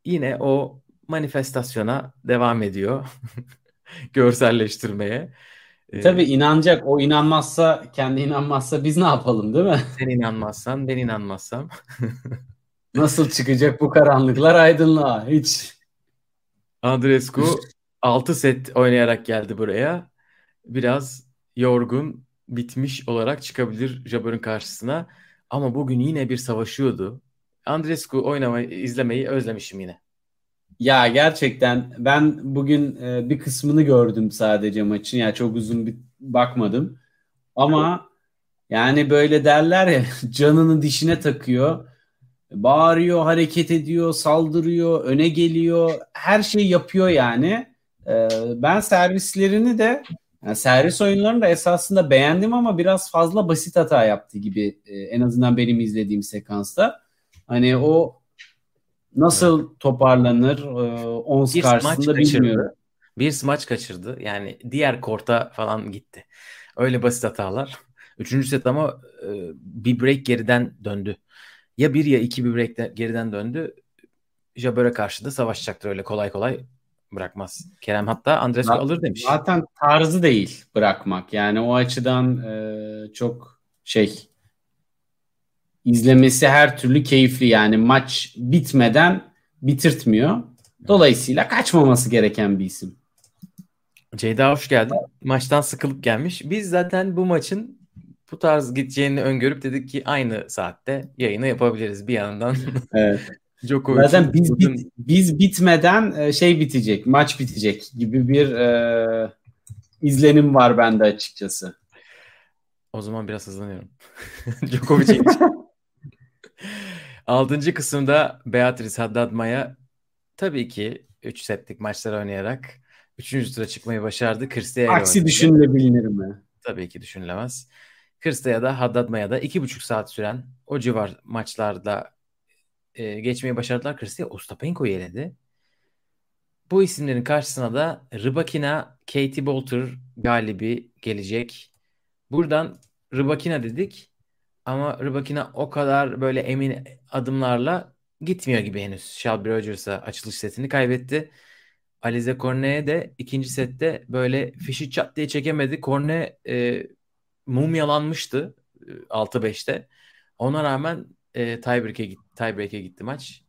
Yine o manifestasyona devam ediyor. Görselleştirmeye. E, Tabii inanacak. O inanmazsa, kendi inanmazsa biz ne yapalım değil mi? sen inanmazsan ben inanmazsam. Nasıl çıkacak bu karanlıklar aydınlığa? Hiç. Andreescu 6 set oynayarak geldi buraya. Biraz yorgun, bitmiş olarak çıkabilir Jabeur'ün karşısına. Ama bugün yine bir savaşıyordu. Andrescu oynamayı izlemeyi özlemişim yine. Ya gerçekten ben bugün e, bir kısmını gördüm sadece maçın. Ya çok uzun bir bakmadım. Ama yani böyle derler ya canını dişine takıyor. Bağırıyor, hareket ediyor, saldırıyor, öne geliyor. Her şeyi yapıyor yani. E, ben servislerini de yani servis oyunlarını da esasında beğendim ama biraz fazla basit hata yaptı gibi e, en azından benim izlediğim sekansta. Hani o nasıl toparlanır e, Ons bir karşısında bilmiyorum. Bir smaç kaçırdı. Yani diğer korta falan gitti. Öyle basit hatalar. Üçüncü set ama e, bir break geriden döndü. Ya bir ya iki bir break geriden döndü. Jabber'e karşı da savaşacaktır öyle kolay kolay bırakmaz. Kerem hatta Andrescu alır demiş. Zaten tarzı değil bırakmak. Yani o açıdan e, çok şey izlemesi her türlü keyifli yani maç bitmeden bitirtmiyor. Dolayısıyla kaçmaması gereken bir isim. Ceyda hoş geldin. Maçtan sıkılıp gelmiş. Biz zaten bu maçın bu tarz gideceğini öngörüp dedik ki aynı saatte yayını yapabiliriz bir yandan. evet. Djokovic Zaten biz bit, biz bitmeden e, şey bitecek, maç bitecek gibi bir e, izlenim var bende açıkçası. O zaman biraz hızlanıyorum. Djokovic'e Altıncı kısımda Beatrice Haddad Maya tabii ki 3 setlik maçlar oynayarak 3. tura çıkmayı başardı. Kırstaya Aksi düşünülebilir mi? Tabii ki düşünülemez. Kırstaya da Haddad Maya da 2,5 saat süren o civar maçlarda e, geçmeyi başardılar. Kristiya Ostapenko'yu eledi. Bu isimlerin karşısına da Rybakina, Katie Bolter galibi gelecek. Buradan Rybakina dedik ama Rybakina o kadar böyle emin adımlarla gitmiyor gibi henüz. Shelby Rogers'a açılış setini kaybetti. Alize Corne'ye de ikinci sette böyle fişi çat diye çekemedi. Corne e, mumyalanmıştı 6-5'te. Ona rağmen e, tiebreak'e gitti, tiebreak'e gitti maç.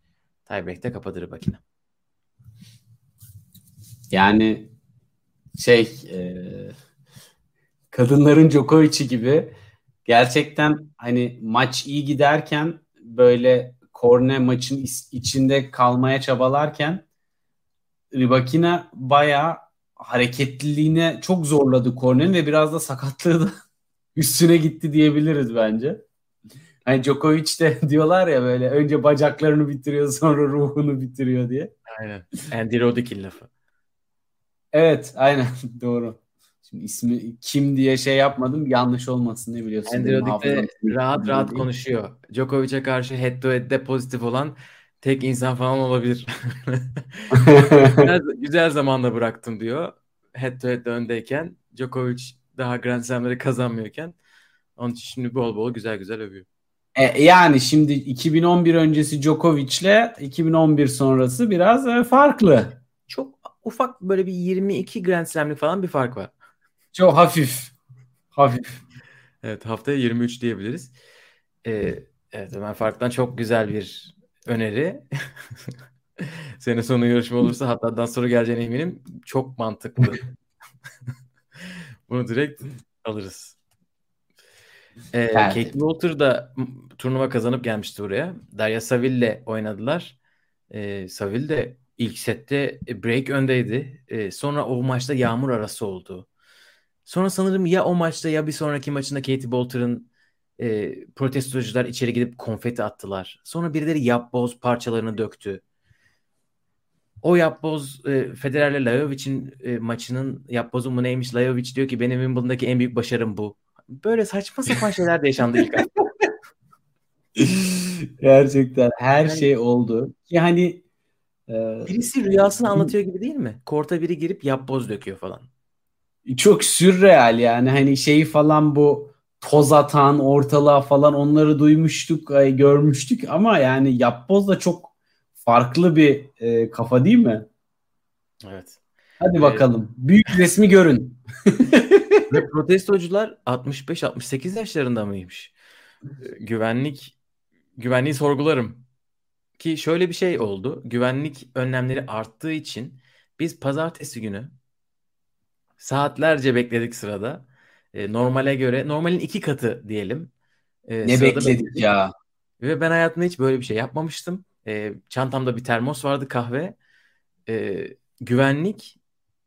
Tiebreak'te kapadı Rybakina. Yani şey e, kadınların Djokovic'i gibi gerçekten hani maç iyi giderken böyle korne maçın içinde kalmaya çabalarken Rybakina bayağı hareketliliğine çok zorladı kornenin ve biraz da sakatlığı da üstüne gitti diyebiliriz bence. Hani Djokovic de diyorlar ya böyle önce bacaklarını bitiriyor sonra ruhunu bitiriyor diye. Aynen. Andy Roddick'in lafı. Evet aynen doğru. Şimdi ismi kim diye şey yapmadım yanlış olmasın ne biliyorsun. Andy Roddick de rahat rahat değil. konuşuyor. Djokovic'e karşı head to head'de pozitif olan tek insan falan olabilir. güzel, güzel zamanda bıraktım diyor. Head to head öndeyken Djokovic daha Grand Slam'leri kazanmıyorken onun için şimdi bol bol güzel güzel övüyor. E, yani şimdi 2011 öncesi Djokovic'le 2011 sonrası biraz e, farklı. Çok ufak böyle bir 22 Grand Slam'lik falan bir fark var. Çok hafif. Hafif. evet haftaya 23 diyebiliriz. Ee, evet Ömer Fark'tan çok güzel bir öneri. Sene sonu yarışma olursa hatta sonra geleceğine eminim. Çok mantıklı. Bunu direkt alırız. Ee, evet. Kate Walter da turnuva kazanıp gelmişti buraya. Darya Saville'le oynadılar. Ee, Saville de ilk sette break öndeydi. Ee, sonra o maçta yağmur arası oldu. Sonra sanırım ya o maçta ya bir sonraki maçında Katie Bolter'ın e, protestocular içeri gidip konfeti attılar. Sonra birileri yapboz parçalarını döktü. O yapboz e, Federer'le Lajovic'in e, maçının yapbozu mu neymiş? Lajovic diyor ki benim Wimbledon'daki en büyük başarım bu. Böyle saçma sapan şeyler de yaşandı ilk Gerçekten her yani, şey oldu. Yani e, birisi rüyasını anlatıyor gibi değil mi? Korta biri girip yapboz döküyor falan. Çok sürreal yani hani şeyi falan bu toz atan ortalığa falan onları duymuştuk, görmüştük ama yani yapboz da çok farklı bir e, kafa değil mi? Evet. Hadi ee, bakalım. Büyük resmi görün. Ve protestocular 65-68 yaşlarında mıymış? Güvenlik güvenliği sorgularım. Ki şöyle bir şey oldu. Güvenlik önlemleri arttığı için biz pazartesi günü saatlerce bekledik sırada. E, normale göre normalin iki katı diyelim. E, ne bekledik bekledik. ya. Ve ben hayatımda hiç böyle bir şey yapmamıştım. E, çantamda bir termos vardı kahve. E, güvenlik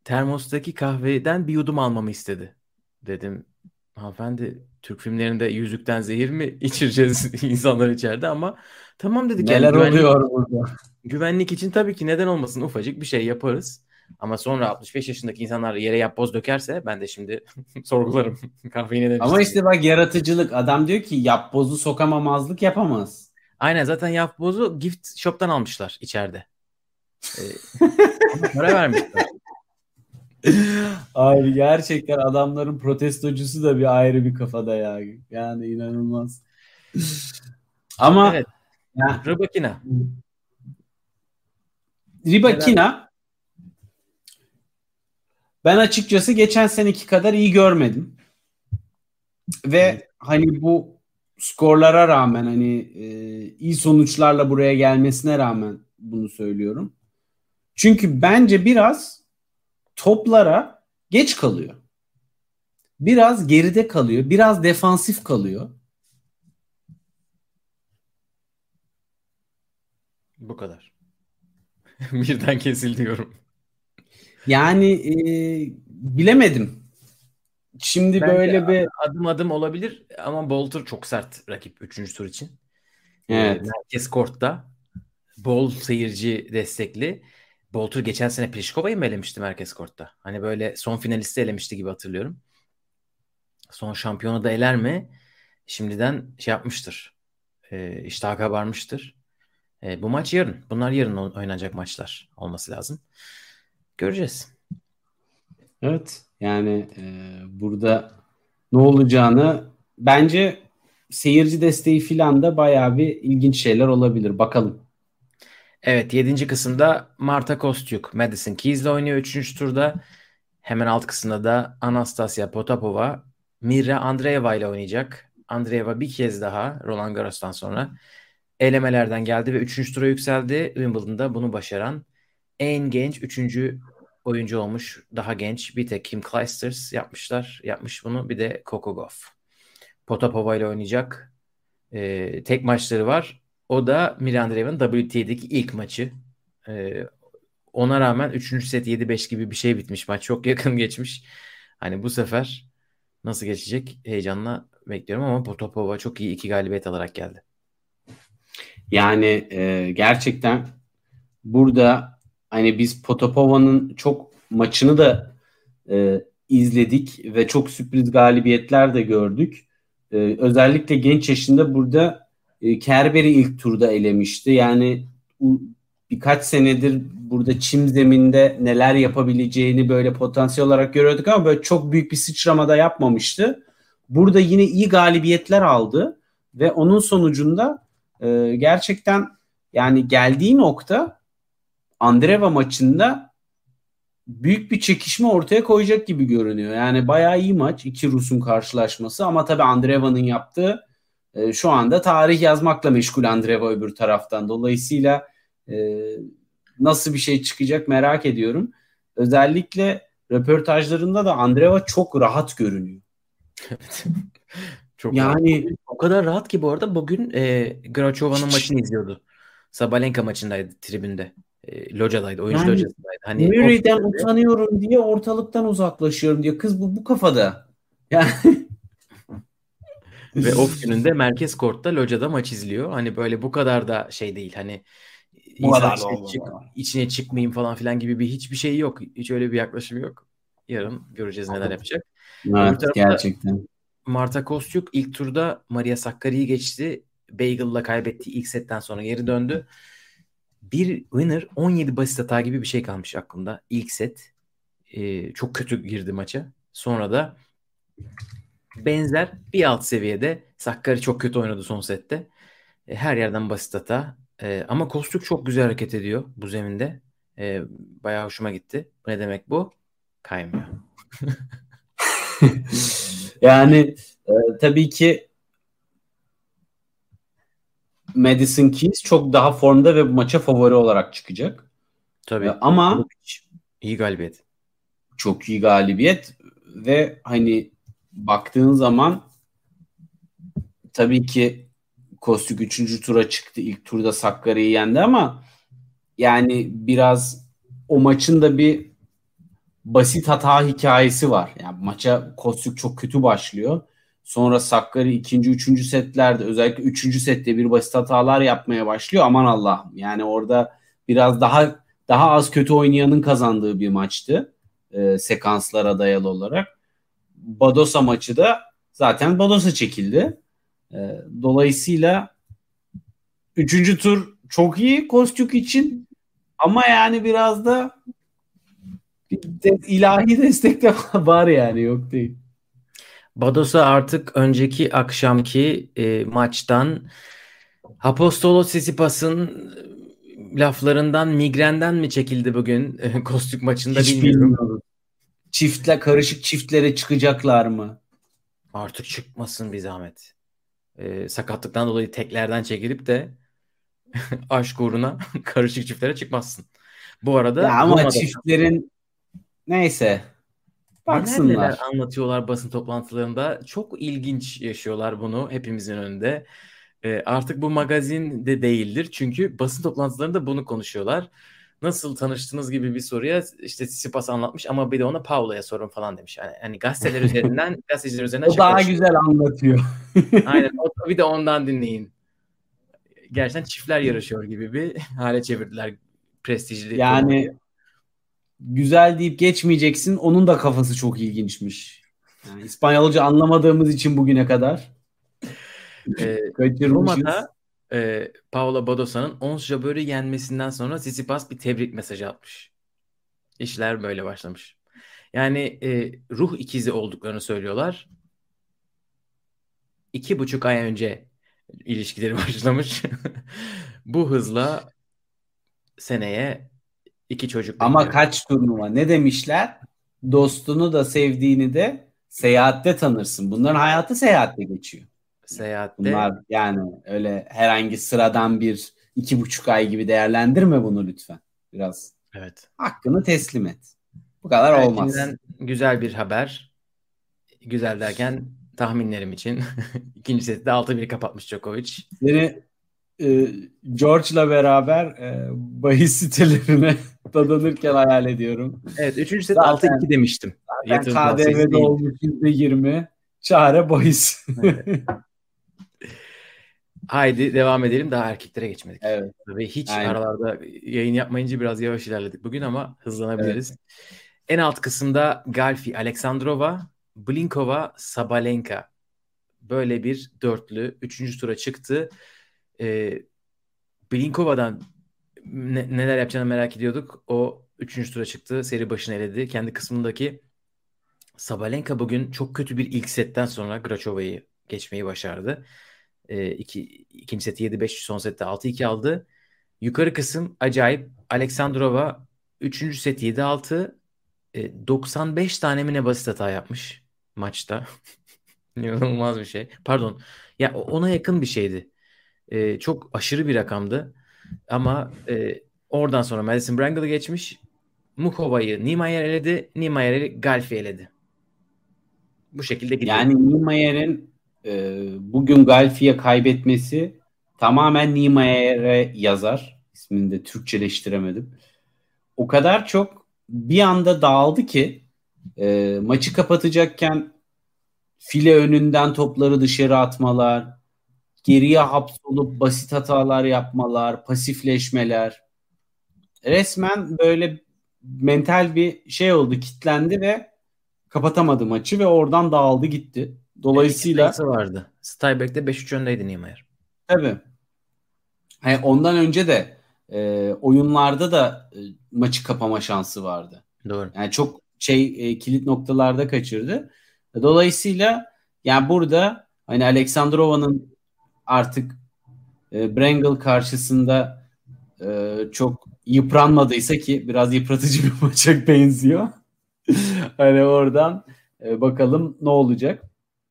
termostaki kahveden bir yudum almamı istedi. Dedim hanımefendi Türk filmlerinde yüzükten zehir mi içireceğiz insanlar içeride ama tamam dedik. Neler yani, oluyor burada? Güvenlik için tabii ki neden olmasın ufacık bir şey yaparız. Ama sonra 65 yaşındaki insanlar yere yapboz dökerse ben de şimdi sorgularım. Kahveyi neden Ama işte bak yaratıcılık. Adam diyor ki yapbozu sokamamazlık yapamaz. Aynen zaten yapbozu gift shop'tan almışlar içeride. Ee, para vermişler. Abi gerçekten adamların protestocusu da bir ayrı bir kafada ya. Yani inanılmaz. Ama evet. Ya, Rybakina. Rybakina ben açıkçası geçen seneki kadar iyi görmedim. Ve hani bu skorlara rağmen hani e, iyi sonuçlarla buraya gelmesine rağmen bunu söylüyorum. Çünkü bence biraz toplara geç kalıyor. Biraz geride kalıyor. Biraz defansif kalıyor. Bu kadar. Birden kesil diyorum. Yani e, bilemedim. Şimdi Bence böyle bir adım adım olabilir ama Bolter çok sert rakip 3. tur için. Evet. Merkez kortta bol seyirci destekli. Bolter geçen sene Pliškova'yı mı elemişti merkez kortta? Hani böyle son finalisti elemişti gibi hatırlıyorum. Son şampiyonu da eler mi? Şimdiden şey yapmıştır. E, iştah kabarmıştır. E, bu maç yarın. Bunlar yarın oynanacak maçlar olması lazım. Göreceğiz. Evet. Yani e, burada ne olacağını bence seyirci desteği filan da bayağı bir ilginç şeyler olabilir. Bakalım. Evet 7. kısımda Marta Kostyuk Madison Keys ile oynuyor 3. turda. Hemen alt kısımda da Anastasia Potapova Mira Andreeva ile oynayacak. Andreeva bir kez daha Roland Garros'tan sonra elemelerden geldi ve 3. tura yükseldi. Wimbledon'da bunu başaran en genç 3. oyuncu olmuş. Daha genç bir tek Kim Clijsters yapmışlar. Yapmış bunu. Bir de Coco Gauff. Potapova ile oynayacak. Ee, tek maçları var. O da Mirandrev'in WTA'deki ilk maçı. Ee, ona rağmen 3. set 7-5 gibi bir şey bitmiş maç. Çok yakın geçmiş. Hani bu sefer nasıl geçecek heyecanla bekliyorum ama Potapova çok iyi iki galibiyet alarak geldi. Yani e, gerçekten burada hani biz Potapova'nın çok maçını da e, izledik ve çok sürpriz galibiyetler de gördük. E, özellikle genç yaşında burada e, Kerber'i ilk turda elemişti. Yani birkaç senedir burada çim zeminde neler yapabileceğini böyle potansiyel olarak görüyorduk ama böyle çok büyük bir sıçramada yapmamıştı. Burada yine iyi galibiyetler aldı ve onun sonucunda e, gerçekten yani geldiği nokta Andreva maçında büyük bir çekişme ortaya koyacak gibi görünüyor. Yani bayağı iyi maç iki Rus'un karşılaşması ama tabii Andreva'nın yaptığı e, şu anda tarih yazmakla meşgul Andreva öbür taraftan. Dolayısıyla e, nasıl bir şey çıkacak merak ediyorum. Özellikle röportajlarında da Andreva çok rahat görünüyor. çok yani rahat. o kadar rahat ki bu arada bugün e, Grachova'nın maçını izliyordu. Sabalenka maçındaydı tribünde. E, locadaydı, oyuncu yani, locasındaydı. Hani Murray'den utanıyorum diye ortalıktan uzaklaşıyorum diyor. Kız bu bu kafada. Yani ve off gününde merkez kortta locada maç izliyor. Hani böyle bu kadar da şey değil. Hani bu kadar içine, çık, içine çıkmayayım falan filan gibi bir hiçbir şey yok. Hiç öyle bir yaklaşım yok. Yarın göreceğiz neler yapacak. Evet, gerçekten. Marta Kostyuk ilk turda Maria Sakkari'yi geçti. Bagel'la kaybettiği ilk setten sonra geri döndü. Bir winner 17 basit hata gibi bir şey kalmış aklımda. ilk set. Ee, çok kötü girdi maça. Sonra da benzer bir alt seviyede. Sakkari çok kötü oynadı son sette. E, her yerden basit hata. E, ama Kostuk çok güzel hareket ediyor bu zeminde. E, bayağı hoşuma gitti. Bu ne demek bu? Kaymıyor. yani e, tabii ki Madison Keys çok daha formda ve maça favori olarak çıkacak. Tabii. E, ama iyi galibiyet. Çok iyi galibiyet ve hani baktığın zaman tabii ki Kostik 3. tura çıktı. İlk turda Sakarya'yı yendi ama yani biraz o maçın da bir basit hata hikayesi var. Yani maça Kostik çok kötü başlıyor. Sonra Sakkari ikinci, üçüncü setlerde özellikle üçüncü sette bir basit hatalar yapmaya başlıyor. Aman Allah'ım. Yani orada biraz daha daha az kötü oynayanın kazandığı bir maçtı. E, sekanslara dayalı olarak. Badosa maçı da zaten Badosa çekildi. E, dolayısıyla üçüncü tur çok iyi Kostük için ama yani biraz da ilahi destek de var yani yok değil. Badosa artık önceki akşamki e, maçtan Apostolos Sisipas'ın laflarından migrenden mi çekildi bugün e, maçında Hiç bilmiyorum. bilmiyorum. Çiftle karışık çiftlere çıkacaklar mı? Artık çıkmasın bir zahmet. E, sakatlıktan dolayı teklerden çekilip de aşk uğruna karışık çiftlere çıkmazsın. Bu arada Ya ama çiftlerin neyse baksınlar. neler anlatıyorlar basın toplantılarında. Çok ilginç yaşıyorlar bunu hepimizin önünde. Ee, artık bu magazin de değildir. Çünkü basın toplantılarında bunu konuşuyorlar. Nasıl tanıştınız gibi bir soruya işte Tsitsipas anlatmış ama bir de ona Paolo'ya sorun falan demiş. Yani, hani gazeteler üzerinden, gazeteciler üzerinden O daha şakalaşıyor. güzel anlatıyor. Aynen. O, bir de ondan dinleyin. Gerçekten çiftler yarışıyor gibi bir hale çevirdiler prestijli. Yani güzel deyip geçmeyeceksin. Onun da kafası çok ilginçmiş. Yani İspanyolca anlamadığımız için bugüne kadar kaçırmışız. Roma'da e, Paola Badosa'nın Ons Jabeur'ü yenmesinden sonra Tsitsipas bir tebrik mesajı atmış. İşler böyle başlamış. Yani e, ruh ikizi olduklarını söylüyorlar. İki buçuk ay önce ilişkileri başlamış. Bu hızla seneye iki çocuk Ama bekliyor. kaç turnuva? Ne demişler? Dostunu da sevdiğini de seyahatte tanırsın. Bunların hayatı seyahatte geçiyor. seyahatte Bunlar yani öyle herhangi sıradan bir iki buçuk ay gibi değerlendirme bunu lütfen. Biraz evet. hakkını teslim et. Bu kadar olmaz. Erkin'den güzel bir haber. Güzel derken tahminlerim için. İkinci sette 6-1 kapatmış Djokovic. Seni e, George'la beraber e, bahis sitelerine dadanırken hayal ediyorum. Evet 3. set Zaten- 6-2 demiştim. Tavsiyesi KDV'de olmuş %20 çare bahis. Haydi devam edelim. Daha erkeklere geçmedik. evet. Tabii hiç Aynen. aralarda yayın yapmayınca biraz yavaş ilerledik bugün ama hızlanabiliriz. En alt kısımda Galfi, Aleksandrova, Blinkova, Sabalenka. Böyle bir dörtlü. Üçüncü tura çıktı. Ee, Blinkova'dan ne- neler yapacağını merak ediyorduk. O üçüncü tura çıktı. Seri başını eledi. Kendi kısmındaki Sabalenka bugün çok kötü bir ilk setten sonra Grachova'yı geçmeyi başardı. Ee, iki, ikinci seti 7-5 son sette 6-2 aldı. Yukarı kısım acayip. Aleksandrova 3. set 7-6 e, 95 tane mi ne basit hata yapmış maçta. İnanılmaz bir şey. Pardon. Ya ona yakın bir şeydi. E, çok aşırı bir rakamdı. Ama e, oradan sonra Madison Brangle'ı geçmiş. Mukova'yı Niemeyer eledi. Niemeyer'i Galfi eledi. Bu şekilde gidiyor. Yani Niemeyer'in e, bugün Galfi'ye kaybetmesi tamamen Niemeyer'e yazar. İsmini de Türkçeleştiremedim. O kadar çok bir anda dağıldı ki e, maçı kapatacakken file önünden topları dışarı atmalar, geriye hapsolup basit hatalar yapmalar, pasifleşmeler. Resmen böyle mental bir şey oldu, kitlendi ve kapatamadı maçı ve oradan dağıldı gitti. Dolayısıyla sayısı vardı. Steinbeck'te 5-3 öndeydi Niemeyer. tabii. Hani ondan önce de e, oyunlarda da e, maçı kapama şansı vardı. Doğru. Yani çok şey e, kilit noktalarda kaçırdı. Dolayısıyla yani burada hani Aleksandrova'nın artık e, Brangle karşısında e, çok yıpranmadıysa ki biraz yıpratıcı bir maça benziyor. hani oradan e, bakalım ne olacak.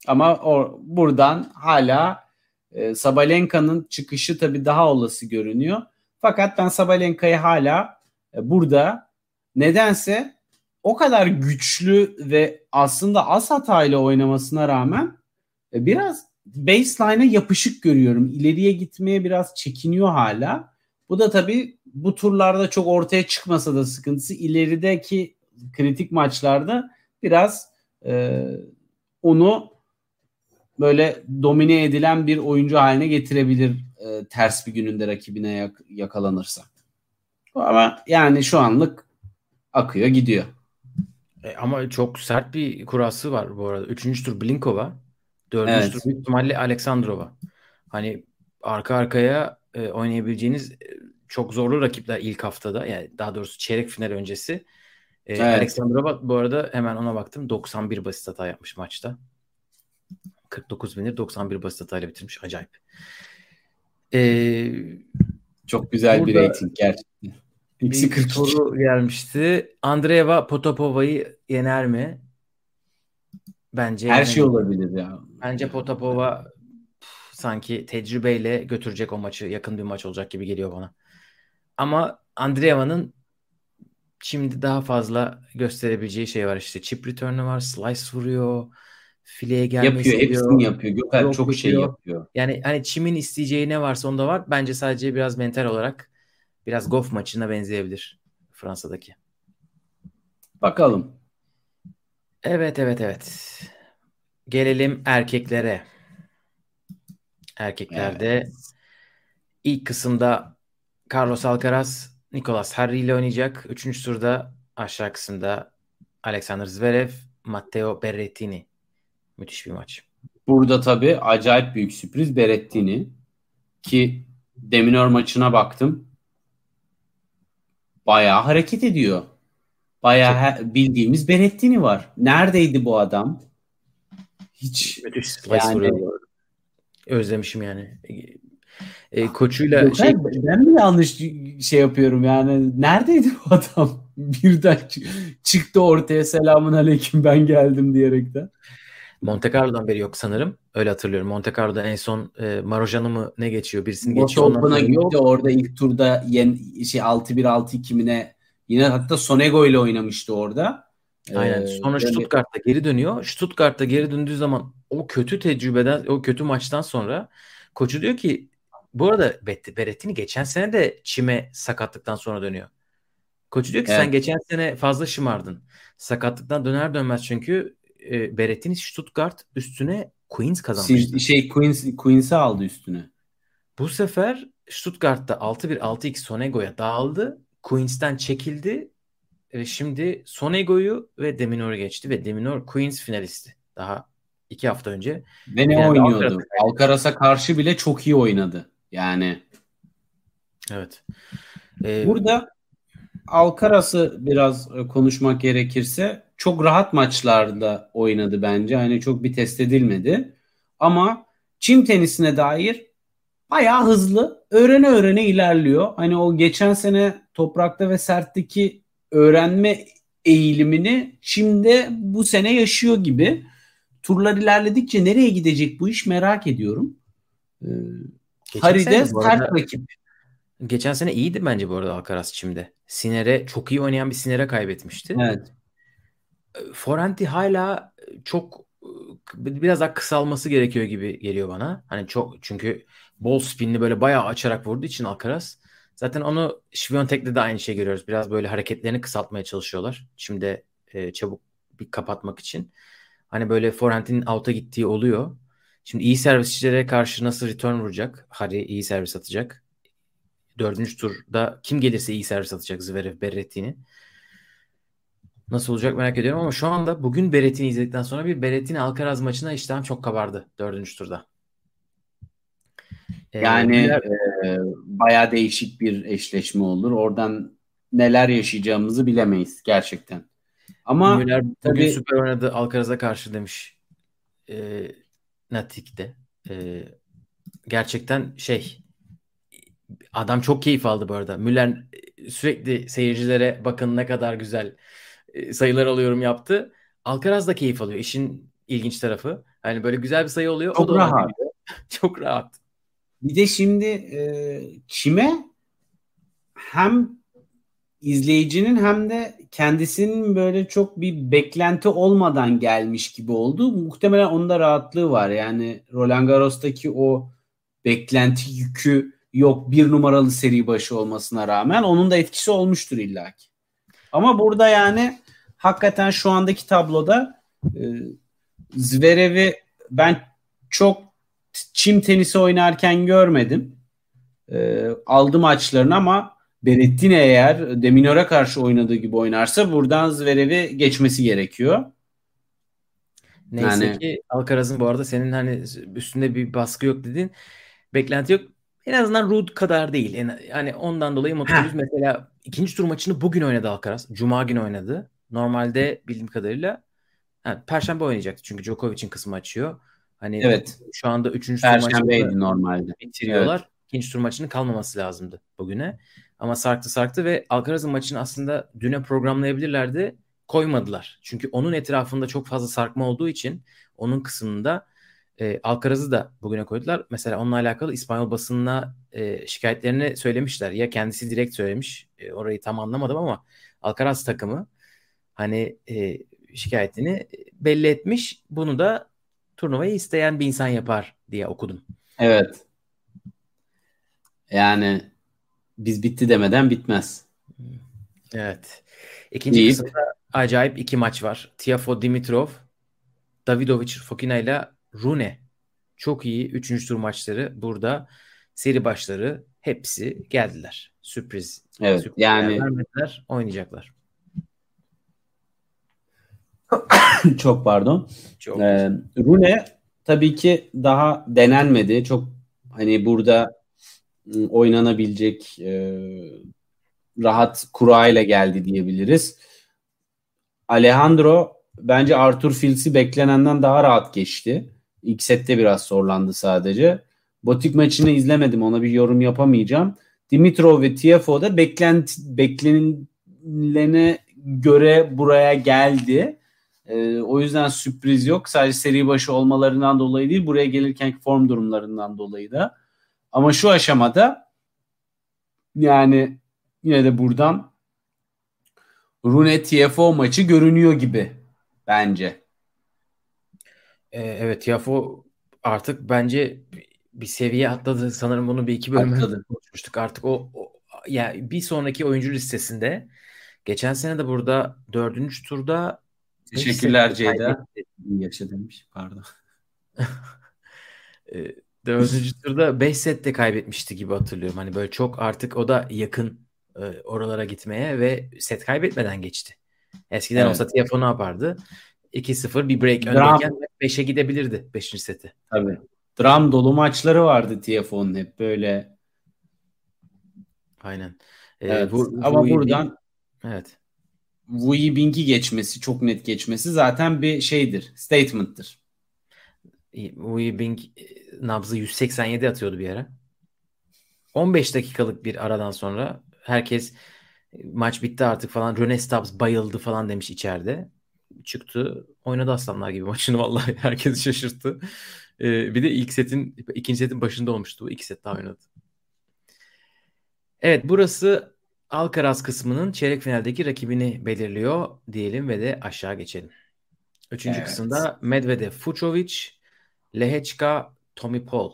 Ama o, buradan hala e, Sabalenka'nın çıkışı tabii daha olası görünüyor. Fakat ben Sabalenka'yı hala e, burada nedense o kadar güçlü ve aslında az hatayla oynamasına rağmen e, biraz baseline'a yapışık görüyorum. İleriye gitmeye biraz çekiniyor hala. Bu da tabii bu turlarda çok ortaya çıkmasa da sıkıntısı ilerideki kritik maçlarda biraz e, onu böyle domine edilen bir oyuncu haline getirebilir e, ters bir gününde rakibine yak- yakalanırsa. Ama yani şu anlık akıyor gidiyor. E, ama çok sert bir kurası var bu arada. Üçüncü tur Blinkova. Dördüncü Evet. tur büyük ihtimalle Aleksandrova. Hani arka arkaya e, oynayabileceğiniz e, çok zorlu rakipler ilk haftada. Yani daha doğrusu çeyrek final öncesi. E, Evet. Aleksandrova bu arada hemen ona baktım. 91 basit hata yapmış maçta. 49 binir 91 basit hatayla bitirmiş. Acayip. E, Çok güzel bir rating gerçekten. Bir 42. soru gelmişti. Andreeva Potapova'yı yener mi? Bence Her şey yenemez. olabilir ya. Bence Potapova pf, sanki tecrübeyle götürecek o maçı. Yakın bir maç olacak gibi geliyor bana. Ama Andreeva'nın şimdi daha fazla gösterebileceği şey var işte. Chip return'ı var, slice vuruyor, fileye gelmeyi Yapıyor, seviyor. hepsini yapıyor. Gökhan çok şey yapıyor. yapıyor. Yani hani Çim'in isteyeceği ne varsa onda var. Bence sadece biraz mental olarak biraz golf maçına benzeyebilir Fransa'daki. Bakalım. Evet evet evet. Gelelim erkeklere. Erkeklerde ilk kısımda Carlos Alcaraz, Nicolas Harry ile oynayacak. Üçüncü turda aşağı kısımda Alexander Zverev, Matteo Berrettini. Müthiş bir maç. Burada tabii acayip büyük sürpriz Berrettini ki Deminor maçına baktım. Bayağı hareket ediyor. Bayağı bildiğimiz Berrettini var. Neredeydi bu adam? Hiç Müthiş slice Yani- vuruyor. Özlemişim yani. E, koçuyla Yok, şey ben, ben mi yanlış şey yapıyorum yani? Neredeydi bu adam? Birden çı- çıktı ortaya selamun aleyküm ben geldim diyerekten. Monte Carlo'dan beri yok sanırım. Öyle hatırlıyorum. Monte Carlo'da en son e, Marojan'ı mı ne geçiyor? Birisini Boş geçiyor. ondan gitti yok. orada ilk turda yen, şey 6-1 6-2 mi ne? Yine hatta Sonego ile oynamıştı orada. Aynen. Sonra böyle- Stuttgart'ta geri dönüyor. Stuttgart'ta geri döndüğü zaman o kötü tecrübeden, o kötü maçtan sonra koçu diyor ki bu arada Berrettini geçen sene de çime sakatlıktan sonra dönüyor. Koçu diyor ki sen Evet. geçen sene fazla şımardın. Sakatlıktan döner dönmez çünkü e, Berrettini Stuttgart üstüne Queens kazanmıştı. Şey Queens Queens'i aldı üstüne. Bu sefer Stuttgart'ta 6-1 6-2 Sonego'ya dağıldı. Queens'ten çekildi. Ve şimdi Sonego'yu ve Deminor'u geçti ve Deminor Queens finalisti. Daha iki hafta önce. Ve ne oynuyordu? Alcaraz'a Alcaraz'a karşı bile çok iyi oynadı. Yani Evet. Ee, burada Alcaraz'ı biraz e, konuşmak gerekirse çok rahat maçlarda oynadı bence. Hani çok bir test edilmedi. Ama çim tenisine dair bayağı hızlı öğrene öğrene ilerliyor. Hani o geçen sene toprakta ve sertteki öğrenme eğilimini şimdi bu sene yaşıyor gibi. Turlar ilerledikçe nereye gidecek bu iş merak ediyorum. Ee, geçen Harry sene de bu sert rakip. geçen sene iyiydi bence bu arada Alcaraz çimde. Siner'e çok iyi oynayan bir Siner'e kaybetmişti. Evet. Forenti hala çok e, biraz daha kısalması gerekiyor gibi geliyor bana. Hani çok çünkü bol spinli böyle bayağı açarak vurduğu için Alcaraz. Zaten onu Świątek'te de aynı şey görüyoruz. Biraz böyle hareketlerini kısaltmaya çalışıyorlar. Şimdi e, çabuk bir kapatmak için. Hani böyle forehand'in out'a gittiği oluyor. Şimdi iyi servisçilere karşı nasıl return vuracak? Harry iyi servis atacak. Dördüncü turda kim gelirse iyi servis atacak Zverev Berrettini. Nasıl olacak merak ediyorum ama şu anda bugün Berrettini izledikten sonra bir Berrettini Alcaraz maçına iştahım çok kabardı dördüncü turda. Ee, Yani e, bayağı değişik bir eşleşme olur. Oradan neler yaşayacağımızı bilemeyiz gerçekten. Ama Müller bugün tabii- süper oynadı Alcaraz'a karşı demiş e, Natik'te. E, gerçekten şey adam çok keyif aldı bu arada. Müller sürekli seyircilere bakın ne kadar güzel e, sayılar alıyorum yaptı. Alcaraz da keyif alıyor. İşin ilginç tarafı. Hani böyle güzel bir sayı oluyor. o Çok da ona rahat. çok rahat. Bir de şimdi e, çime hem izleyicinin hem de kendisinin böyle çok bir beklenti olmadan gelmiş gibi oldu. Muhtemelen onda rahatlığı var. Yani Roland Garros'taki o beklenti yükü yok bir numaralı seri başı olmasına rağmen onun da etkisi olmuştur illaki. Ama burada yani hakikaten şu andaki tabloda e, Zverev'i ben çok çim tenisi oynarken görmedim. E, aldı maçlarını ama Berettin eğer Deminör'e karşı oynadığı gibi oynarsa buradan Zverev'i geçmesi gerekiyor. Neyse yani, ki Alcaraz'ın bu arada senin hani üstünde bir baskı yok dedin. Beklenti yok. En azından Rud kadar değil. Yani, yani ondan dolayı mutluyuz. Mesela ikinci tur maçını bugün oynadı Alcaraz. Cuma günü oynadı. Normalde bildiğim kadarıyla ha, Perşembe oynayacaktı. Çünkü Djokovic'in kısmı açıyor. Hani evet. şu anda üçüncü tur maçını normalde. bitiriyorlar. Evet. İkinci tur maçının kalmaması lazımdı bugüne. Ama sarktı sarktı ve Alcaraz'ın maçını aslında düne programlayabilirlerdi. Koymadılar. Çünkü onun etrafında çok fazla sarkma olduğu için onun kısmında e, Alcaraz'ı da bugüne koydular. Mesela onunla alakalı İspanyol basınına e, şikayetlerini söylemişler. Ya kendisi direkt söylemiş. E, orayı tam anlamadım ama Alcaraz takımı hani e, şikayetini belli etmiş. Bunu da turnuvayı isteyen bir insan yapar diye okudum. Evet. Yani biz bitti demeden bitmez. Evet. İkinci İyi. kısımda acayip iki maç var. Tiafo Dimitrov, Davidovic Fokina ile Rune. Çok iyi. Üçüncü tur maçları burada. Seri başları hepsi geldiler. Sürpriz. Evet. Sürpriz yani vermediler, oynayacaklar. Çok pardon. Çok ee, Rune tabii ki daha denenmedi. Çok hani burada ıı, oynanabilecek e, rahat kura ile geldi diyebiliriz. Alejandro bence Arthur Fils'i beklenenden daha rahat geçti. İlk sette biraz zorlandı sadece. Botik maçını izlemedim ona bir yorum yapamayacağım. Dimitrov ve Tiafo da beklenti, beklenilene göre buraya geldi. E, o yüzden sürpriz yok. Sadece seri başı olmalarından dolayı değil, buraya gelirken form durumlarından dolayı da. Ama şu aşamada yani yine de buradan Rune TFO maçı görünüyor gibi bence. Ee, evet TFO artık bence bir seviye atladı. Sanırım bunu bir iki bölümde konuşmuştuk. Artık o, o yani bir sonraki oyuncu listesinde geçen sene de burada dördüncü turda Teşekkürler Ceyda. Yaşa demiş pardon. Ee, dördüncü turda 5 sette kaybetmişti gibi hatırlıyorum. Hani böyle çok artık o da yakın e, oralara gitmeye ve set kaybetmeden geçti. Eskiden evet. olsa Tiafo ne yapardı? 2-0 bir break öndeyken 5'e gidebilirdi 5. seti. Tabii. Dram dolu maçları vardı Tiafoe'nun hep böyle. Aynen. Ee, evet. bu, Ama bu buradan evet. Wu Yibing'i geçmesi, çok net geçmesi zaten bir şeydir, statement'tır. Wu Yibing e, nabzı 187 atıyordu bir ara. 15 dakikalık bir aradan sonra herkes e, maç bitti artık falan. Rene Stubbs bayıldı falan demiş içeride. Çıktı oynadı aslanlar gibi maçını vallahi herkesi şaşırttı. Ee, bir de ilk setin ikinci setin başında olmuştu. İki set daha oynadı. Evet burası Alcaraz kısmının çeyrek finaldeki rakibini belirliyor diyelim ve de aşağı geçelim. Üçüncü evet. kısımda Medvedev, Fucovic, Lehechka, Tommy Paul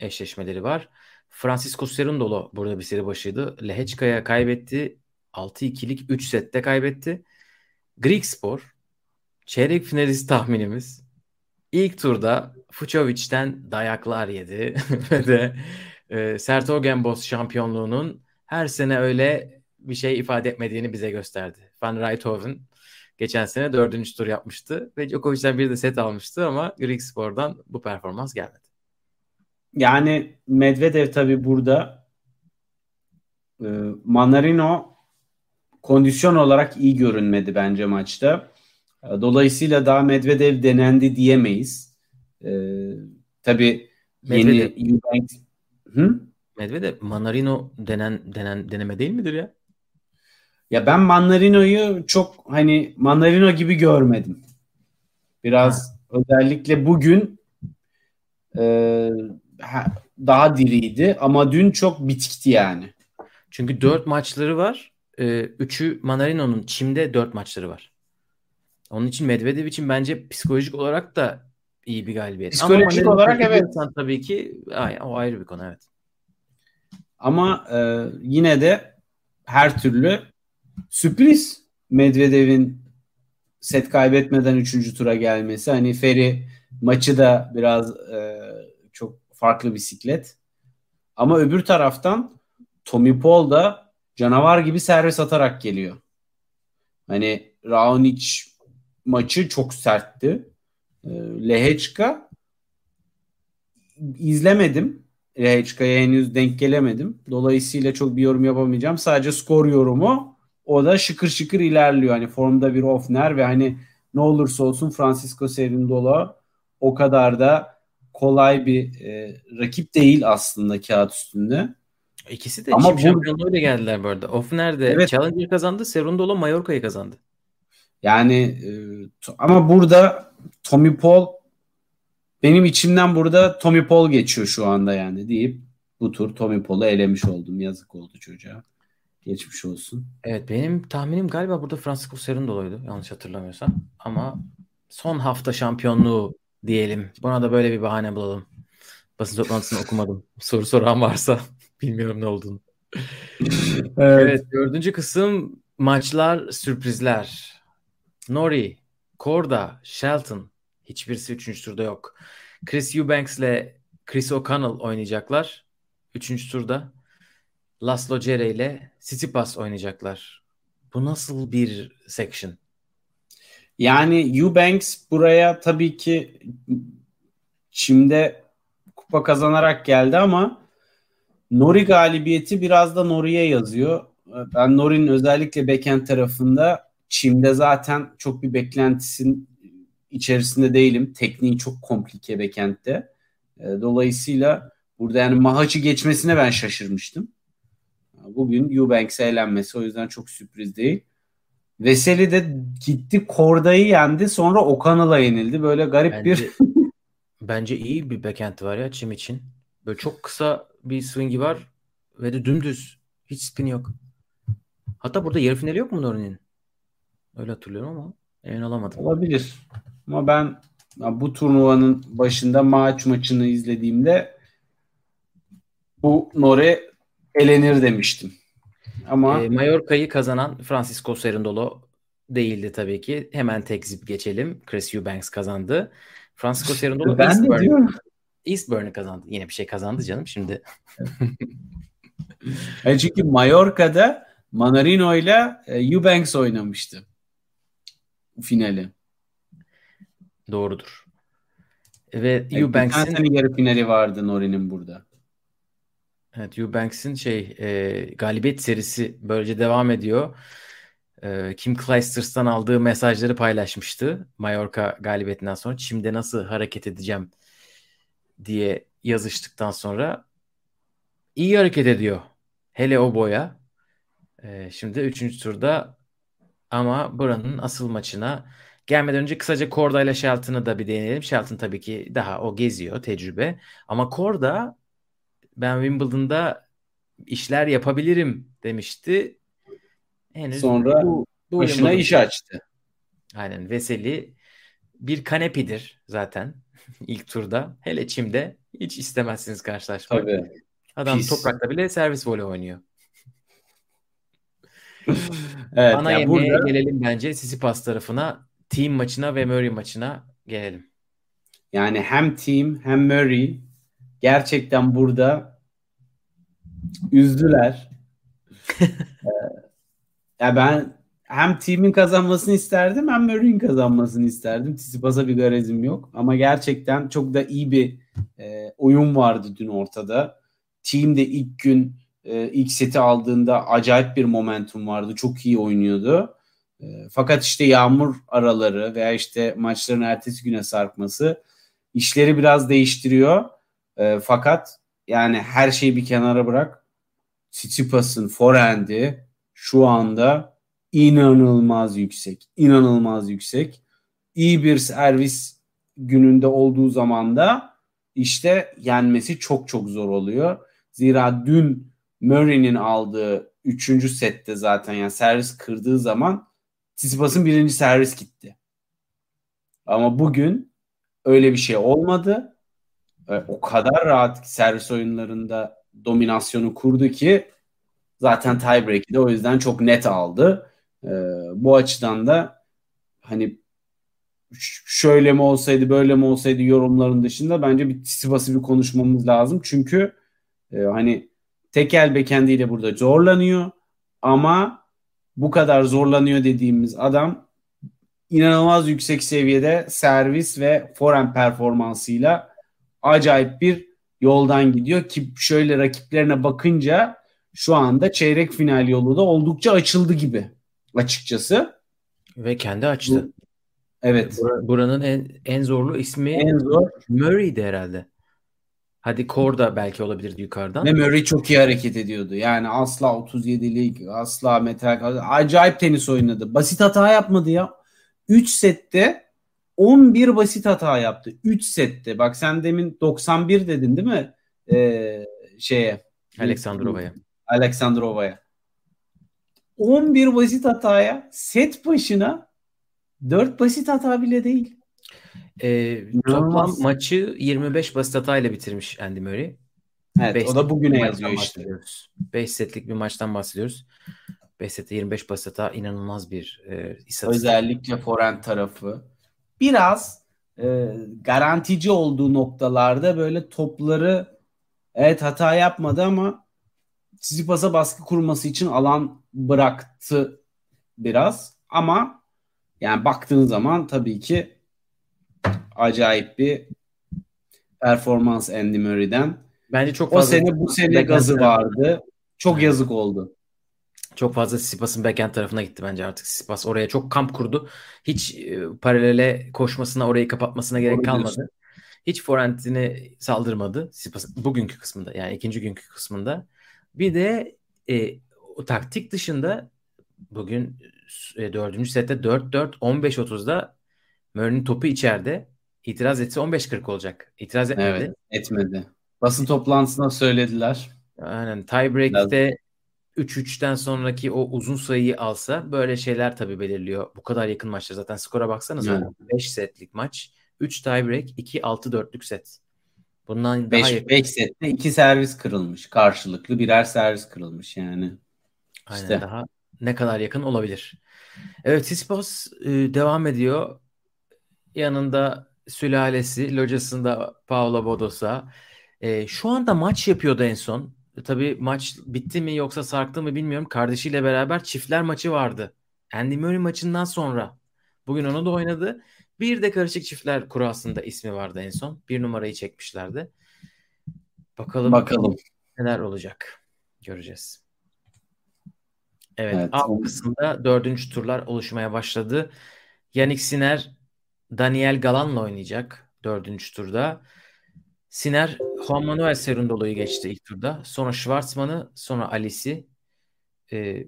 eşleşmeleri var. Francisco Cerundolo burada bir seri başıydı. Lehechka'ya kaybetti. 6-2'lik 3 sette kaybetti. Greek Spor çeyrek finalist tahminimiz ilk turda Fucovic'ten dayaklar yedi ve de e, Sertogenbos şampiyonluğunun her sene öyle bir şey ifade etmediğini bize gösterdi. Van Rijthoven geçen sene dördüncü tur yapmıştı ve Djokovic'den bir de set almıştı ama Greek Spor'dan bu performans gelmedi. Yani Medvedev tabi burada e, Manarino kondisyon olarak iyi görünmedi bence maçta. E, dolayısıyla daha Medvedev denendi diyemeyiz. E, tabii yeni Eubank... Hı? Medvedev Manarino denen denen deneme değil midir ya? Ya ben Manarino'yu çok hani Manarino gibi görmedim. Biraz ha. özellikle bugün e, daha diriydi ama dün çok bitikti yani. Çünkü dört maçları var. e, üçü Manarino'nun çimde dört maçları var. Onun için Medvedev için bence psikolojik olarak da iyi bir galibiyet. Psikolojik Ama olarak evet. Tabii ki ay, o ayrı bir konu evet. Ama e, yine de her türlü sürpriz Medvedev'in set kaybetmeden 3. tura gelmesi. Hani Feri maçı da biraz e, çok farklı bisiklet. Ama öbür taraftan Tommy Paul da canavar gibi servis atarak geliyor. Hani Raonic maçı çok sertti. E, Lehechka izlemedim. Lehechka'ya henüz denk gelemedim. Dolayısıyla çok bir yorum yapamayacağım. Sadece skor yorumu o da şıkır şıkır ilerliyor. Hani formda bir Ofner ve hani ne olursa olsun Francisco Cerundolo o kadar da kolay bir e, rakip değil aslında kağıt üstünde. İkisi de Ama bu... şampiyonluğuyla geldiler bu arada. Ofner de evet. Challenger kazandı. Cerundolo Mallorca'yı kazandı. Yani e, ama burada Tommy Paul benim içimden burada Tommy Paul geçiyor şu anda yani deyip bu tur Tommy Paul'u elemiş oldum. Yazık oldu çocuğa. Geçmiş olsun. Evet benim tahminim galiba burada Francisco Cerundolo'ydu yanlış hatırlamıyorsam. Ama son hafta şampiyonluğu diyelim. Buna da böyle bir bahane bulalım. Basın toplantısını okumadım. Soru soran varsa bilmiyorum ne olduğunu. evet. evet dördüncü kısım maçlar sürprizler. Nori, Korda, Shelton hiçbirisi üçüncü turda yok. Chris Eubanks ile Chris O'Connell oynayacaklar. Üçüncü turda. Laszlo Cere ile Tsitsipas oynayacaklar. Bu nasıl bir section? Yani Eubanks buraya tabii ki şimdi kupa kazanarak geldi ama Nori galibiyeti biraz da Nori'ye yazıyor. Ben Nori'nin özellikle backhand tarafında Çim'de zaten çok bir beklentisin içerisinde değilim. Tekniği çok komplike backhand'de. Dolayısıyla burada yani Mahaç'ı geçmesine ben şaşırmıştım. Bugün Eubanks'e eğlenmesi o yüzden çok sürpriz değil. Veseli de gitti Korda'yı yendi sonra Okan'la yenildi. Böyle garip bence, bir... bence iyi bir backhand var ya Çim için. Böyle çok kısa bir swing'i var ve de dümdüz. Hiç spin yok. Hatta burada yarı finali yok mu Nori'nin? Öyle hatırlıyorum ama emin olamadım. Olabilir. Ama ben bu turnuvanın başında maç maçını izlediğimde bu Nore elenir demiştim. Ama e, Mallorca'yı kazanan Francisco Cerundolo değildi tabii ki. Hemen tekzip geçelim. Chris Eubanks kazandı. Francisco Cerundolo ben Eastburn, de diyorum. Eastburn'u kazandı. Yine bir şey kazandı canım şimdi. yani çünkü Mallorca'da Manarino ile e, Eubanks oynamıştı finali. Doğrudur. Ve yani Eubanks'in yarı finali vardı Nori'nin burada. Evet, Eubanks'in şey e, galibiyet serisi böylece devam ediyor. E, Kim Clijsters'tan aldığı mesajları paylaşmıştı. Mallorca galibiyetinden sonra Çim'de nasıl hareket edeceğim diye yazıştıktan sonra iyi hareket ediyor. Hele o boya. E, şimdi 3. turda ama buranın asıl maçına gelmeden önce kısaca Korda ile Shelton'ı da bir deneyelim. Shelton tabii ki daha o geziyor tecrübe. Ama Korda ben Wimbledon'da işler yapabilirim demişti. Henüz Sonra bu, bu başına iş açtı. Aynen Veseli bir kanepidir zaten ilk turda. Hele çimde hiç istemezsiniz karşılaşmak. Tabii. Adam Pis. toprakta bile servis voley oynuyor. evet, Ana yani yemeğe burada... gelelim bence Sisipas tarafına. Team maçına ve Murray maçına gelelim. Yani hem team hem Murray gerçekten burada üzdüler. ee, ya ben hem team'in kazanmasını isterdim hem Murray'in kazanmasını isterdim. Tsitsipas'a bir garezim yok. Ama gerçekten çok da iyi bir e, oyun vardı dün ortada. Team de ilk gün e, ilk seti aldığında acayip bir momentum vardı. Çok iyi oynuyordu. E, fakat işte yağmur araları veya işte maçların ertesi güne sarkması işleri biraz değiştiriyor. E, fakat yani her şeyi bir kenara bırak. Tsitsipas'ın forehand'i şu anda inanılmaz yüksek. İnanılmaz yüksek. İyi bir servis gününde olduğu zaman da işte yenmesi çok çok zor oluyor. Zira dün Murray'nin aldığı üçüncü sette zaten yani servis kırdığı zaman Tsitsipas'ın birinci servis gitti. Ama bugün öyle bir şey olmadı. O kadar rahat servis oyunlarında dominasyonu kurdu ki zaten tiebreak'i de o yüzden çok net aldı. E, bu açıdan da hani şöyle mi olsaydı böyle mi olsaydı yorumların dışında bence bir Tsitsipas'ı bir konuşmamız lazım. Çünkü e, hani tekel bekendiyle burada zorlanıyor ama bu kadar zorlanıyor dediğimiz adam inanılmaz yüksek seviyede servis ve forehand performansıyla acayip bir yoldan gidiyor ki şöyle rakiplerine bakınca şu anda çeyrek final yolu da oldukça açıldı gibi açıkçası. Ve kendi açtı. Evet. Buranın en en zorlu ismi en zor Murray'di herhalde. Hadi Kor da belki olabilirdi yukarıdan. Ve Murray çok iyi hareket ediyordu. Yani asla 37'lik, asla metal acayip tenis oynadı. Basit hata yapmadı ya. 3 sette 11 basit hata yaptı. 3 sette. Bak sen demin 91 dedin değil mi? Ee, şeye. Aleksandrova'ya. Aleksandrova'ya. 11 basit hataya set başına 4 basit hata bile değil. E, toplam maçı 25 basit hatayla bitirmiş Andy Murray. Evet, Beş o da bugüne yazıyor işte. 5 setlik bir maçtan bahsediyoruz. 5 sette 25 basit hata inanılmaz bir e, istatistik. Özellikle forehand tarafı. Biraz e, garantici olduğu noktalarda böyle topları evet hata yapmadı ama Tsitsipas'a baskı kurması için alan bıraktı biraz. Ama yani baktığın zaman tabii ki acayip bir performans Andy Murray'den. Bence çok fazla. O sene bu sene gazı vardı. Çok yazık oldu. Çok fazla Sipas'ın backhand tarafına gitti bence artık. Sipas oraya çok kamp kurdu. Hiç e, paralele koşmasına, orayı kapatmasına gerek Olabilir. kalmadı. Hiç forehand'ini saldırmadı Sipas bugünkü kısmında yani ikinci günkü kısmında. Bir de e, o taktik dışında bugün e, dördüncü sette 4-4 15-30'da Murray'nin topu içeride. İtiraz etse 15-40 olacak. İtiraz etmedi. Evet, etmedi. Basın toplantısında söylediler. Aynen. Tiebreak'te 3-3'ten sonraki o uzun sayıyı alsa böyle şeyler tabii belirliyor. Bu kadar yakın maçta zaten skora baksanız evet. 5 setlik maç. 3 tiebreak, 2 6-4'lük set. Bundan 5 daha 5 sette 2 servis kırılmış. Karşılıklı birer servis kırılmış yani. Aynen işte. daha ne kadar yakın olabilir. Evet Tsitsipas e, devam ediyor. Yanında sülalesi, locasında Paolo Bodosa. E, şu anda maç yapıyordu en son. E, tabii maç bitti mi yoksa sarktı mı bilmiyorum. Kardeşiyle beraber çiftler maçı vardı. Andy Murray maçından sonra. Bugün onu da oynadı. Bir de karışık çiftler kurasında ismi vardı en son. Bir numarayı çekmişlerdi. Bakalım, Bakalım. neler olacak. Göreceğiz. Evet, evet alt kısımda dördüncü turlar oluşmaya başladı. Yannick Sinner Daniel Galan'la oynayacak dördüncü turda. Sinner Juan Manuel Serundolo'yu geçti ilk turda. Sonra Schwarzman'ı, sonra Alice'i. Ee,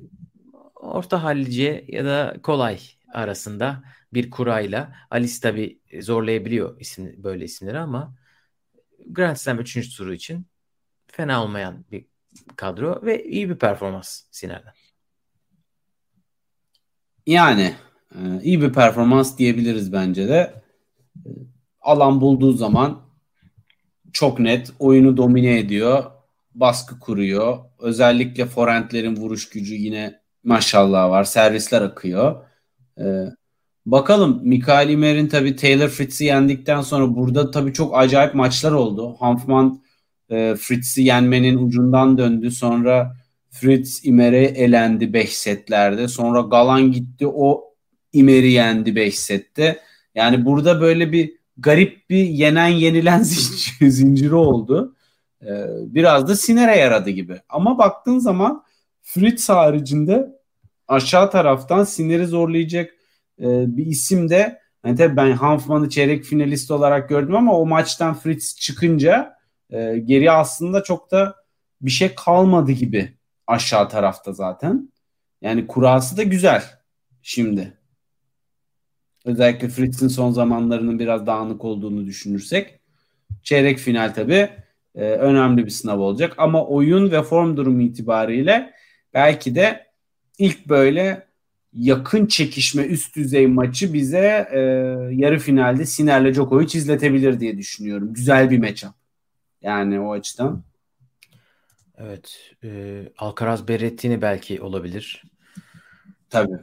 orta hallice ya da kolay arasında bir kurayla. Alice tabi zorlayabiliyor isim, böyle isimleri ama Grand Slam 3. turu için fena olmayan bir kadro ve iyi bir performans Siner'den. Yani e, iyi bir performans diyebiliriz bence de. E, alan bulduğu zaman çok net oyunu domine ediyor. Baskı kuruyor. Özellikle forentlerin vuruş gücü yine maşallah var. Servisler akıyor. Ee, bakalım Mikael Imer'in tabi Taylor Fritz'i yendikten sonra burada tabi çok acayip maçlar oldu. Hanfman e, Fritz'i yenmenin ucundan döndü. Sonra Fritz İmer'e elendi 5 setlerde. Sonra Galan gitti o İmer'i yendi 5 sette. Yani burada böyle bir garip bir yenen yenilen zinciri oldu. Ee, biraz da Siner'e yaradı gibi. Ama baktığın zaman Fritz haricinde aşağı taraftan Siner'i zorlayacak e, bir isim de hani tabii ben Hanfman'ı çeyrek finalist olarak gördüm ama o maçtan Fritz çıkınca e, geriye aslında çok da bir şey kalmadı gibi aşağı tarafta zaten. Yani kurası da güzel şimdi. Özellikle Fritz'in son zamanlarının biraz dağınık olduğunu düşünürsek. Çeyrek final tabii e, önemli bir sınav olacak. Ama oyun ve form durumu itibariyle belki de ilk böyle yakın çekişme üst düzey maçı bize e, yarı finalde Siner'le Djokovic izletebilir diye düşünüyorum. Güzel bir matchup. Yani o açıdan. Evet. E, Alcaraz Berrettini belki olabilir. Tabii.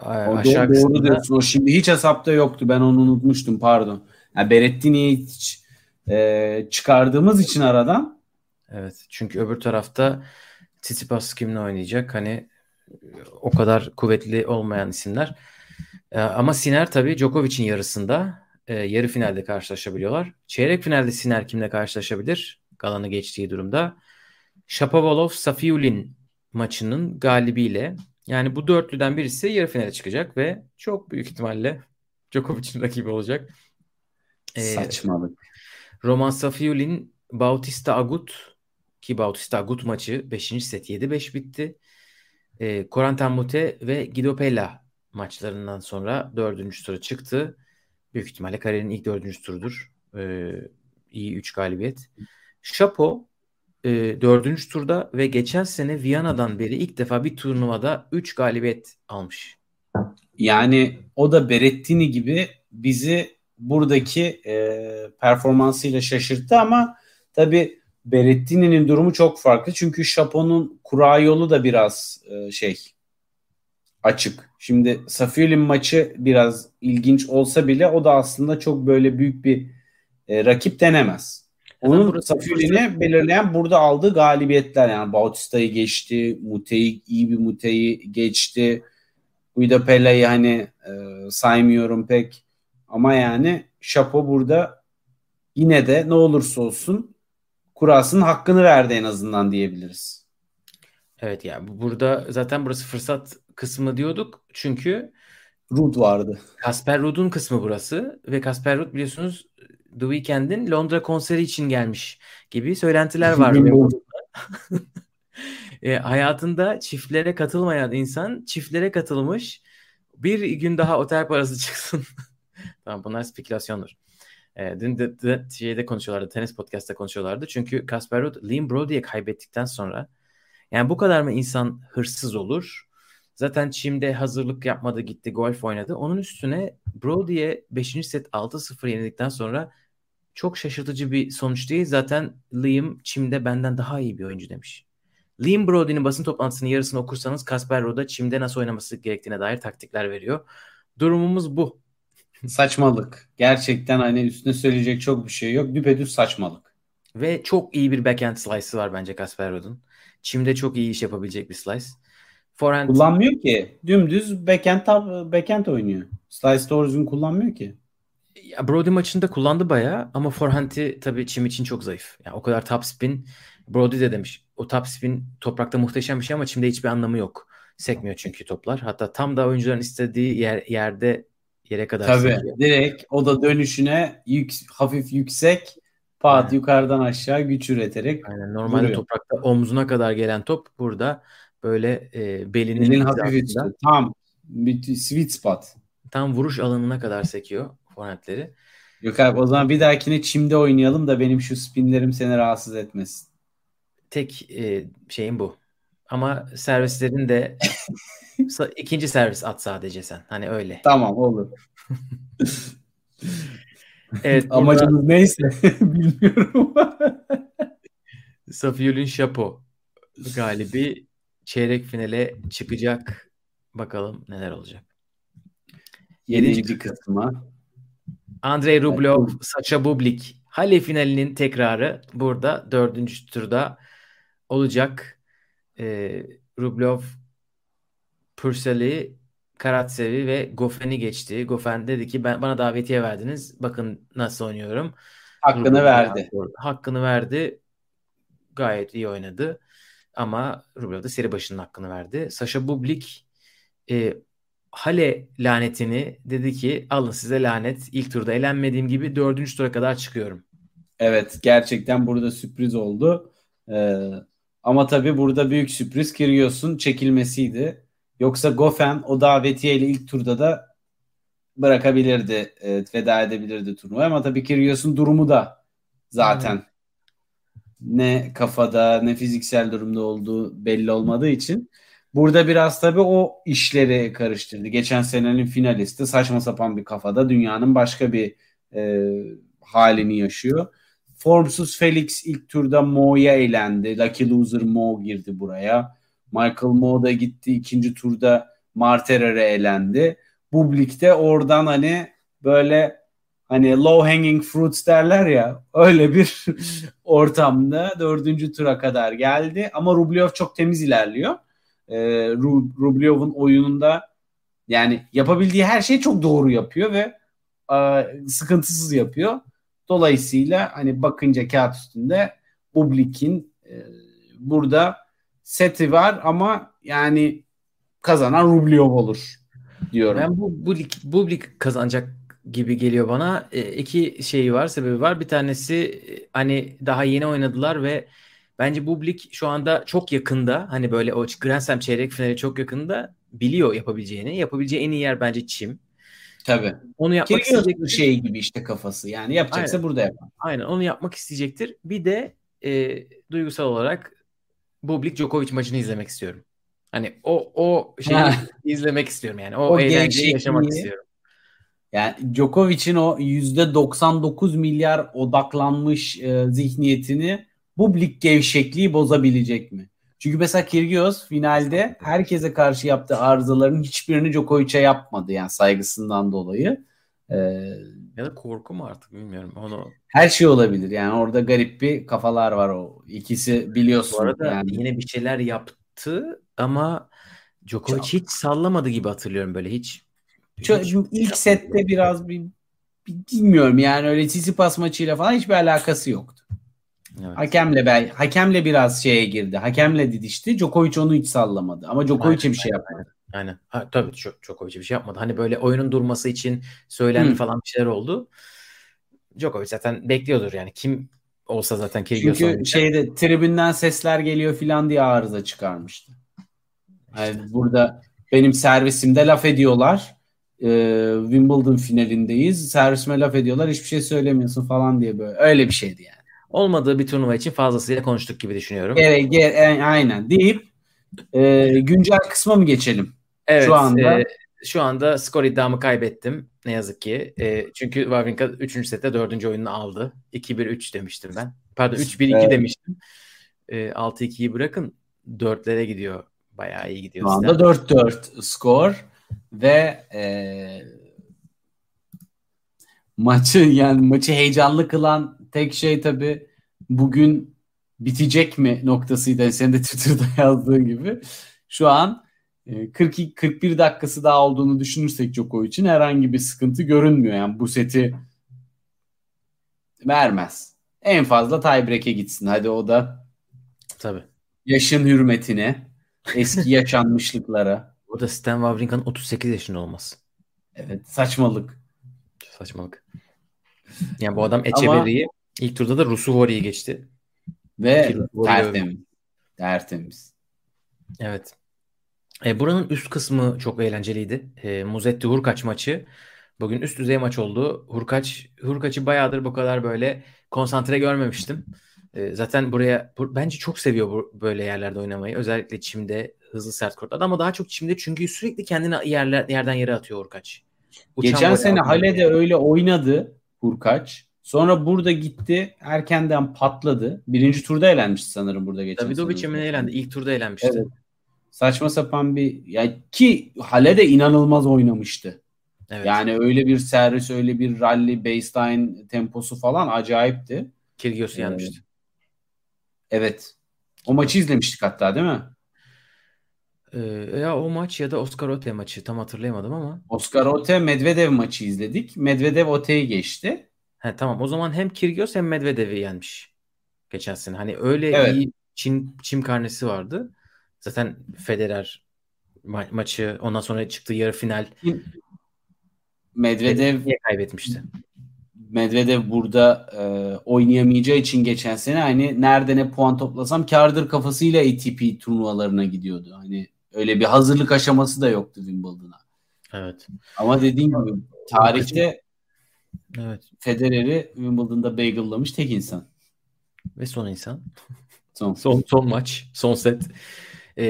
Aşağı doğru, doğru diyorsun. O şimdi hiç hesapta yoktu. Ben onu unutmuştum. Pardon. Yani Berettini'yi hiç e, çıkardığımız için aradan Evet. Çünkü öbür tarafta Tsitsipas kimle oynayacak? Hani o kadar kuvvetli olmayan isimler. Ee, ama Siner tabii Djokovic'in yarısında e, yarı finalde karşılaşabiliyorlar. Çeyrek finalde Siner kimle karşılaşabilir? Galan'ı geçtiği durumda. Shapovalov Safiulin maçının galibiyle yani bu dörtlüden birisi yarı finale çıkacak ve çok büyük ihtimalle Djokovic'in rakibi olacak. Ee, saçmalık. Roman Safiulin Bautista Agut ki Bautista Agut maçı 5. set 7-5 bitti. E, Corentin Mute ve Guido Pella maçlarından sonra 4. tura çıktı. Büyük ihtimalle kariyerinin ilk 4. turudur. E, iyi 3 galibiyet. Şapo e, 4. turda ve geçen sene Viyana'dan beri ilk defa bir turnuvada 3 galibiyet almış. Yani o da Berettini gibi bizi buradaki e, performansıyla şaşırttı ama tabii Berettini'nin durumu çok farklı. Çünkü Şapo'nun kura yolu da biraz e, şey açık. Şimdi Safiulin maçı biraz ilginç olsa bile o da aslında çok böyle büyük bir e, rakip denemez. Onun Safiulin'i belirleyen burada aldığı galibiyetler yani Bautista'yı geçti, Mute'yi iyi bir Mute'yi geçti. Guido Pella'yı hani e, saymıyorum pek ama yani Şapo burada yine de ne olursa olsun kurasının hakkını verdi en azından diyebiliriz. Evet yani bu- burada zaten burası fırsat kısmı diyorduk. Çünkü Rud vardı. Kasper Ruud'un kısmı burası ve Kasper Ruud biliyorsunuz The Weeknd'in Londra konseri için gelmiş gibi söylentiler var. E, hayatında çiftlere katılmayan insan çiftlere katılmış. Bir gün daha otel parası çıksın. tamam bunlar spekülasyondur. E, dün de, de şeyde konuşuyorlardı. Tenis podcast'ta konuşuyorlardı. Çünkü Kasper Ruud Liam Brody'ye kaybettikten sonra yani bu kadar mı insan hırsız olur? Zaten Çim'de hazırlık yapmadı gitti golf oynadı. Onun üstüne Brody'ye 5. set 6-0 yenildikten sonra çok şaşırtıcı bir sonuç değil. Zaten Liam Çim'de benden daha iyi bir oyuncu demiş. Liam Brody'nin basın toplantısının yarısını okursanız Kasper Ruud'a Çim'de nasıl oynaması gerektiğine dair taktikler veriyor. Durumumuz bu. Saçmalık. Gerçekten hani üstüne söyleyecek çok bir şey yok. Düpedüz saçmalık. Ve çok iyi bir backhand slice'ı var bence Kasper Ruud'un. Çim'de çok iyi iş yapabilecek bir slice. Forehand Kullanmıyor ki. Dümdüz backhand, tab- backhand oynuyor. Slice doğru düzgün kullanmıyor ki. Ya Brody maçında kullandı bayağı ama forehand'i tabii çim için çok zayıf. Yani o kadar top spin. Brody de demiş o top spin toprakta muhteşem bir şey ama çimde hiçbir anlamı yok. Sekmiyor çünkü toplar. Hatta tam da oyuncuların istediği yer, yerde yere kadar Tabii. sekiyor. Direkt o da dönüşüne yük, hafif yüksek pat Aynen. yukarıdan aşağı güç üreterek Aynen. Normalde Vuruyor. toprakta omzuna kadar gelen top burada böyle e, belinin elin hizasında hafif üstü. Tam bir sweet spot. tam vuruş alanına kadar sekiyor forehandleri. Yok abi o zaman bir dahakine çimde oynayalım da benim şu spinlerim seni rahatsız etmesin. Tek e, şeyim bu. Ama servislerin de ikinci servis at sadece sen. Hani öyle. Tamam olur. Evet, burada Amacımız neyse bilmiyorum. Safiulin Şapo galibi çeyrek finale çıkacak. Bakalım neler olacak. Yedinci kısma. Andrei Rublev, Sacha Bublik Hale finalinin tekrarı burada dördüncü turda olacak. Ee, Rublev Purcell'i, Karatsev'i ve Goffen'i geçti. Goffen dedi ki ben bana davetiye verdiniz. Bakın nasıl oynuyorum. Hakkını Rublev verdi. Hakkını verdi. Gayet iyi oynadı. Ama Rublev de seri başının hakkını verdi. Sasha Bublik e, Hale lanetini dedi ki alın size lanet. İlk turda elenmediğim gibi dördüncü tura kadar çıkıyorum. Evet gerçekten burada sürpriz oldu. Ee, ama tabii burada büyük sürpriz Kyrgios'un çekilmesiydi. Yoksa Goffin o davetiyeyle ilk turda da bırakabilirdi, evet, veda edebilirdi turnuvaya ama tabii Kyrgios'un durumu da zaten ne kafada ne fiziksel durumda olduğu belli olmadığı için burada biraz tabii o işleri karıştırdı. Geçen senenin finalisti saçma sapan bir kafada dünyanın başka bir e, halini yaşıyor. Formsuz Felix ilk turda Mo'ya eğlendi. Lucky Loser Mo girdi buraya. Michael Mo da gitti ikinci turda Marterer'e elendi. Bublik oradan hani böyle hani low hanging fruits derler ya öyle bir ortamda dördüncü tura kadar geldi. Ama Rublev çok temiz ilerliyor. Ee, Rublev'in oyununda yani yapabildiği her şeyi çok doğru yapıyor ve e, sıkıntısız yapıyor. Dolayısıyla hani bakınca kağıt üstünde Bublik'in e, burada seti var ama yani kazanan Rublev olur diyorum. Ben bu bu lig, bu lig kazanacak gibi geliyor bana. E, iki şeyi var, sebebi var. Bir tanesi e, hani daha yeni oynadılar ve bence bu lig şu anda çok yakında. Hani böyle o Grand Slam çeyrek finali çok yakında. Biliyor yapabileceğini. Yapabileceği en iyi yer bence çim. Tabii. Onu yapmak Kirios isteyecek şey gibi işte kafası. Yani yapacaksa Aynen. burada yapar. Aynen onu yapmak isteyecektir. Bir de e, duygusal olarak Bublik Djokovic maçını izlemek istiyorum. Hani o o şeyi Ha. izlemek istiyorum yani. O, O eğlenceyi yaşamak istiyorum. Yani Djokovic'in o %99 milyar odaklanmış e, zihniyetini bu lig gevşekliği bozabilecek mi? Çünkü mesela Kyrgios finalde herkese karşı yaptığı arızaların hiçbirini Djokovic'e yapmadı yani saygısından dolayı. E, Ya da korku mu artık bilmiyorum. Onu her şey olabilir yani orada garip bir kafalar var o ikisi biliyorsun bu arada yani. yine bir şeyler yaptı ama Djokovic Çok. hiç sallamadı gibi hatırlıyorum böyle hiç. Şu- hiç ilk sette biraz bir, bir bilmiyorum yani öyle Tsitsipas maçıyla falan hiçbir alakası yoktu. Evet. Hakemle bel, hakemle biraz şeye girdi. Hakemle didişti. Djokovic onu hiç sallamadı. Ama Djokovic'e bir şey yapmadı. Aynen. Ha, tabii çok Djokovic bir şey yapmadı. Hani böyle oyunun durması için söylendi Hı. falan bir şeyler oldu. Djokovic zaten bekliyordur yani. Kim olsa zaten Kyrgios Çünkü oynayacak. şeyde tribünden sesler geliyor filan diye arıza çıkarmıştı. Yani burada benim servisimde laf ediyorlar. Ee, Wimbledon finalindeyiz. Servisime laf ediyorlar. Hiçbir şey söylemiyorsun falan diye böyle. Öyle bir şeydi yani. Olmadığı bir turnuva için fazlasıyla konuştuk gibi düşünüyorum. Gere, gere, aynen deyip e, güncel kısma mı geçelim? Evet. Şu anda- e, şu anda skor iddiamı kaybettim. Ne yazık ki. E, çünkü Wawrinka 3. sette 4. oyununu aldı. 2-1-3 demiştim ben. Pardon 3-1-2 Evet. demiştim. E, 6-2'yi bırakın 4'lere gidiyor. Bayağı iyi gidiyor. Şu anda sistem. 4-4 skor ve e, maçı yani maçı heyecanlı kılan tek şey tabii bugün bitecek mi noktasıydı. Yani Senin de Twitter'da yazdığın gibi. Şu an e, 42 41 dakikası daha olduğunu düşünürsek Djokovic için herhangi bir sıkıntı görünmüyor. Yani bu seti vermez. En fazla tiebreak'e gitsin. Hadi o da Tabii. yaşın hürmetine, eski yaşanmışlıklara. O da Stan Wawrinka'nın 38 yaşında olması. Evet, saçmalık. Saçmalık. Yani bu adam Echeverry'i ilk turda da Rusuvori'yi geçti. Ve Ki- tertemiz. Tertemiz. Evet. E, buranın üst kısmı çok eğlenceliydi. E, Muzetti Hurkaç maçı. Bugün üst düzey maç oldu. Hurkaç Hurkaç'ı bayağıdır bu kadar böyle konsantre görmemiştim. E, zaten buraya bu- bence çok seviyor bu, böyle yerlerde oynamayı. Özellikle çimde, hızlı sert kortlarda ama daha çok çimde çünkü sürekli kendini yerler, yerden yere atıyor Hurkaç. Uçan Geçen sene. Hale'de öyle oynadı Hurkaç. Sonra burada gitti erkenden patladı. Birinci turda elenmişti sanırım burada geçen Davidovic'e mi ne elendi? İlk turda elenmişti. Evet. Saçma sapan bir ya ki Hale de inanılmaz oynamıştı. Evet. Yani öyle bir servis, öyle bir rally, baseline temposu falan acayipti. Kyrgios'u yenmişti. Evet. O maçı izlemiştik hatta değil mi? Ee, ya o maç ya da Oscar Ote maçı tam hatırlayamadım ama. Oscar Ote Medvedev maçı izledik. Medvedev Ote'yi geçti. He, tamam o zaman hem Kyrgios hem Medvedev'i yenmiş geçen sene. Hani öyle Evet. iyi çim, çim karnesi vardı. Zaten Federer ma- maçı ondan sonra çıktığı yarı final Medvedev kaybetmişti? Medvedev burada e, oynayamayacağı için geçen sene hani nerede ne puan toplasam kardır kafasıyla ATP turnuvalarına gidiyordu. Hani öyle bir hazırlık aşaması da yoktu Wimbledon'a. Evet. Ama dediğim gibi tarihte Evet. Federer'i Wimbledon'da bagel'lamış tek insan. ve son insan. Son. Son son maç, son set. Ee,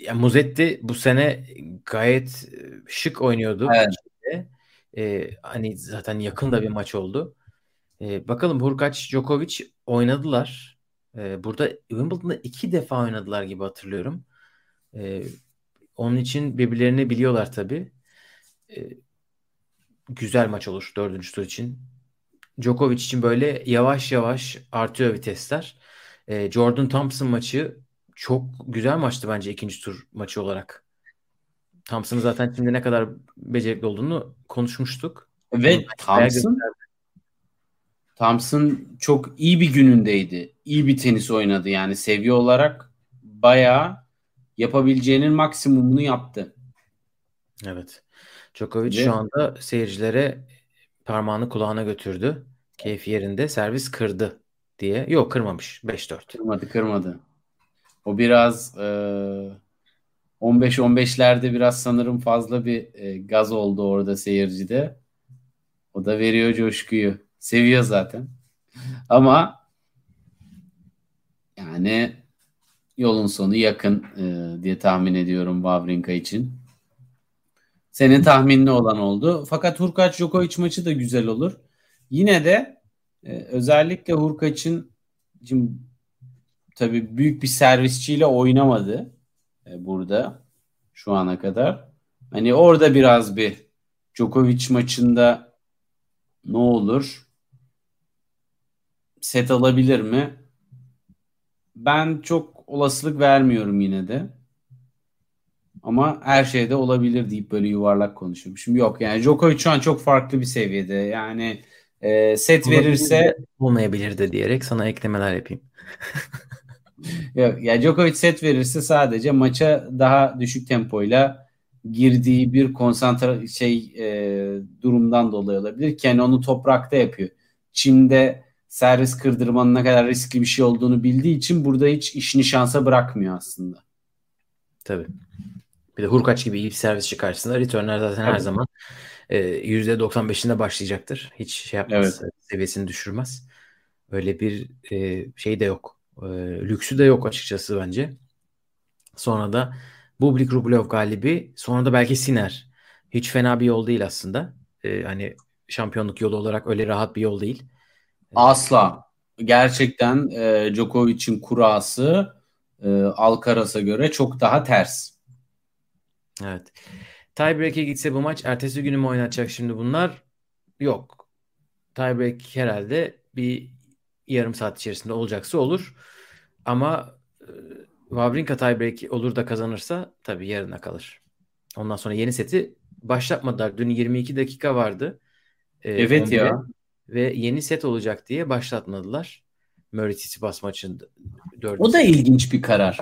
yani Muzetti bu sene gayet şık oynuyordu. Evet. Ee, hani zaten yakın da bir maç oldu. Ee, bakalım Hurkaç, Djokovic oynadılar. Ee, burada Wimbledon'da iki defa oynadılar gibi hatırlıyorum. Ee, onun için birbirlerini biliyorlar tabii. Ee, güzel maç olur dördüncü tur için. Djokovic için böyle yavaş yavaş artıyor vitesler. Ee, Jordan Thompson maçı çok güzel maçtı bence ikinci tur maçı olarak. Thompson'ın zaten şimdi ne kadar becerikli olduğunu konuşmuştuk. Ve Thompson. Thompson çok iyi bir günündeydi. İyi bir tenis oynadı yani seviye olarak bayağı yapabileceğinin maksimumunu yaptı. Evet. Djokovic Ve- şu anda seyircilere parmağını kulağına götürdü. Keyfi yerinde. Servis kırdı diye. Yok kırmamış. 5-4. Kırmadı kırmadı. O biraz e, 15-15'lerde biraz sanırım fazla bir e, gaz oldu orada seyircide. O da veriyor coşkuyu. Seviyor zaten. Ama yani yolun sonu yakın e, diye tahmin ediyorum Wawrinka için. Senin tahminli olan oldu. Fakat Hurkaç Djokovic maçı da güzel olur. Yine de e, özellikle Hurkaç'ın şimdi tabii büyük bir servisçiyle oynamadı e, burada şu ana kadar. Hani orada biraz bir Djokovic maçında ne olur? Set alabilir mi? Ben çok olasılık vermiyorum yine de. Ama her şeyde olabilir deyip böyle yuvarlak konuşuyorum. Şimdi yok yani Djokovic şu an çok farklı bir seviyede. Yani e, set verirse olmayabilir de diyerek sana eklemeler yapayım. Yok, ya Djokovic set verirse sadece maça daha düşük tempoyla girdiği bir konsantre şey e, durumdan dolayı olabilir. Ki yani onu toprakta yapıyor. Çim'de servis kırdırmanın ne kadar riskli bir şey olduğunu bildiği için burada hiç işini şansa bırakmıyor aslında. Tabii. Bir de Hurkaç gibi iyi bir servisçi karşısında returnler zaten her Tabii. zaman e, %95'inde başlayacaktır. Hiç şey yapmaz. Seviyesini düşürmez. Öyle bir e, şey de yok. E, lüksü de yok açıkçası bence. Sonra da Bublik Rublev galibi. Sonra da belki Siner. Hiç fena bir yol değil aslında. E, hani şampiyonluk yolu olarak öyle rahat bir yol değil. Asla. Gerçekten e, Djokovic'in kurası e, Alcaraz'a göre çok daha ters. Evet. Tiebreak'e gitse bu maç ertesi günü mü oynatacak şimdi bunlar? Yok. Tiebreak herhalde bir yarım saat içerisinde olacaksa olur. Ama e, Wawrinka tiebreak olur da kazanırsa tabii yarına kalır. Ondan sonra yeni seti başlatmadılar. Dün 22 dakika vardı. E, Evet 11'e ya. Ve yeni set olacak diye başlatmadılar. Murray Tsitsipas maçında. dördüncü O da ilginç bir karar.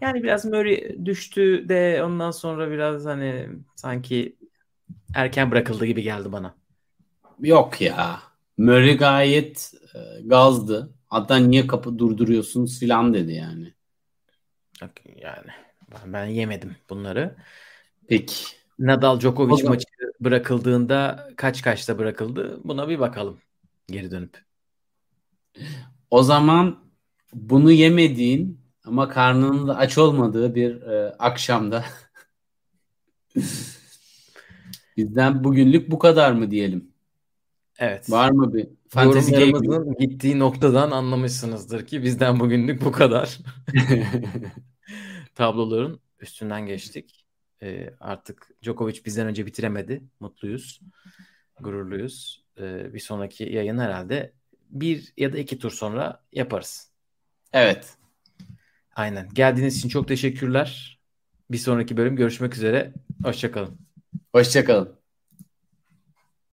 Yani biraz Murray düştü de ondan sonra biraz hani sanki erken bırakıldı gibi geldi bana. Yok ya. Murray gayet e, gazdı. Hatta niye kapı durduruyorsunuz filan dedi yani. Yok, Yani ben, yemedim bunları. Peki. Nadal Djokovic zaman- maçı bırakıldığında kaç kaçta bırakıldı? Buna bir bakalım geri dönüp. O zaman bunu yemediğin ama karnının da aç olmadığı bir e, akşamda bizden bugünlük bu kadar mı diyelim? Evet. Var mı bir game? Yorumlarımızın gittiği noktadan anlamışsınızdır ki bizden bugünlük bu kadar. Tabloların üstünden geçtik. Ee, artık Djokovic bizden önce bitiremedi. Mutluyuz. Gururluyuz. Ee, bir sonraki yayın herhalde bir ya da iki tur sonra yaparız. evet. Aynen. Geldiğiniz için çok teşekkürler. Bir sonraki bölüm görüşmek üzere. Hoşçakalın. Hoşçakalın.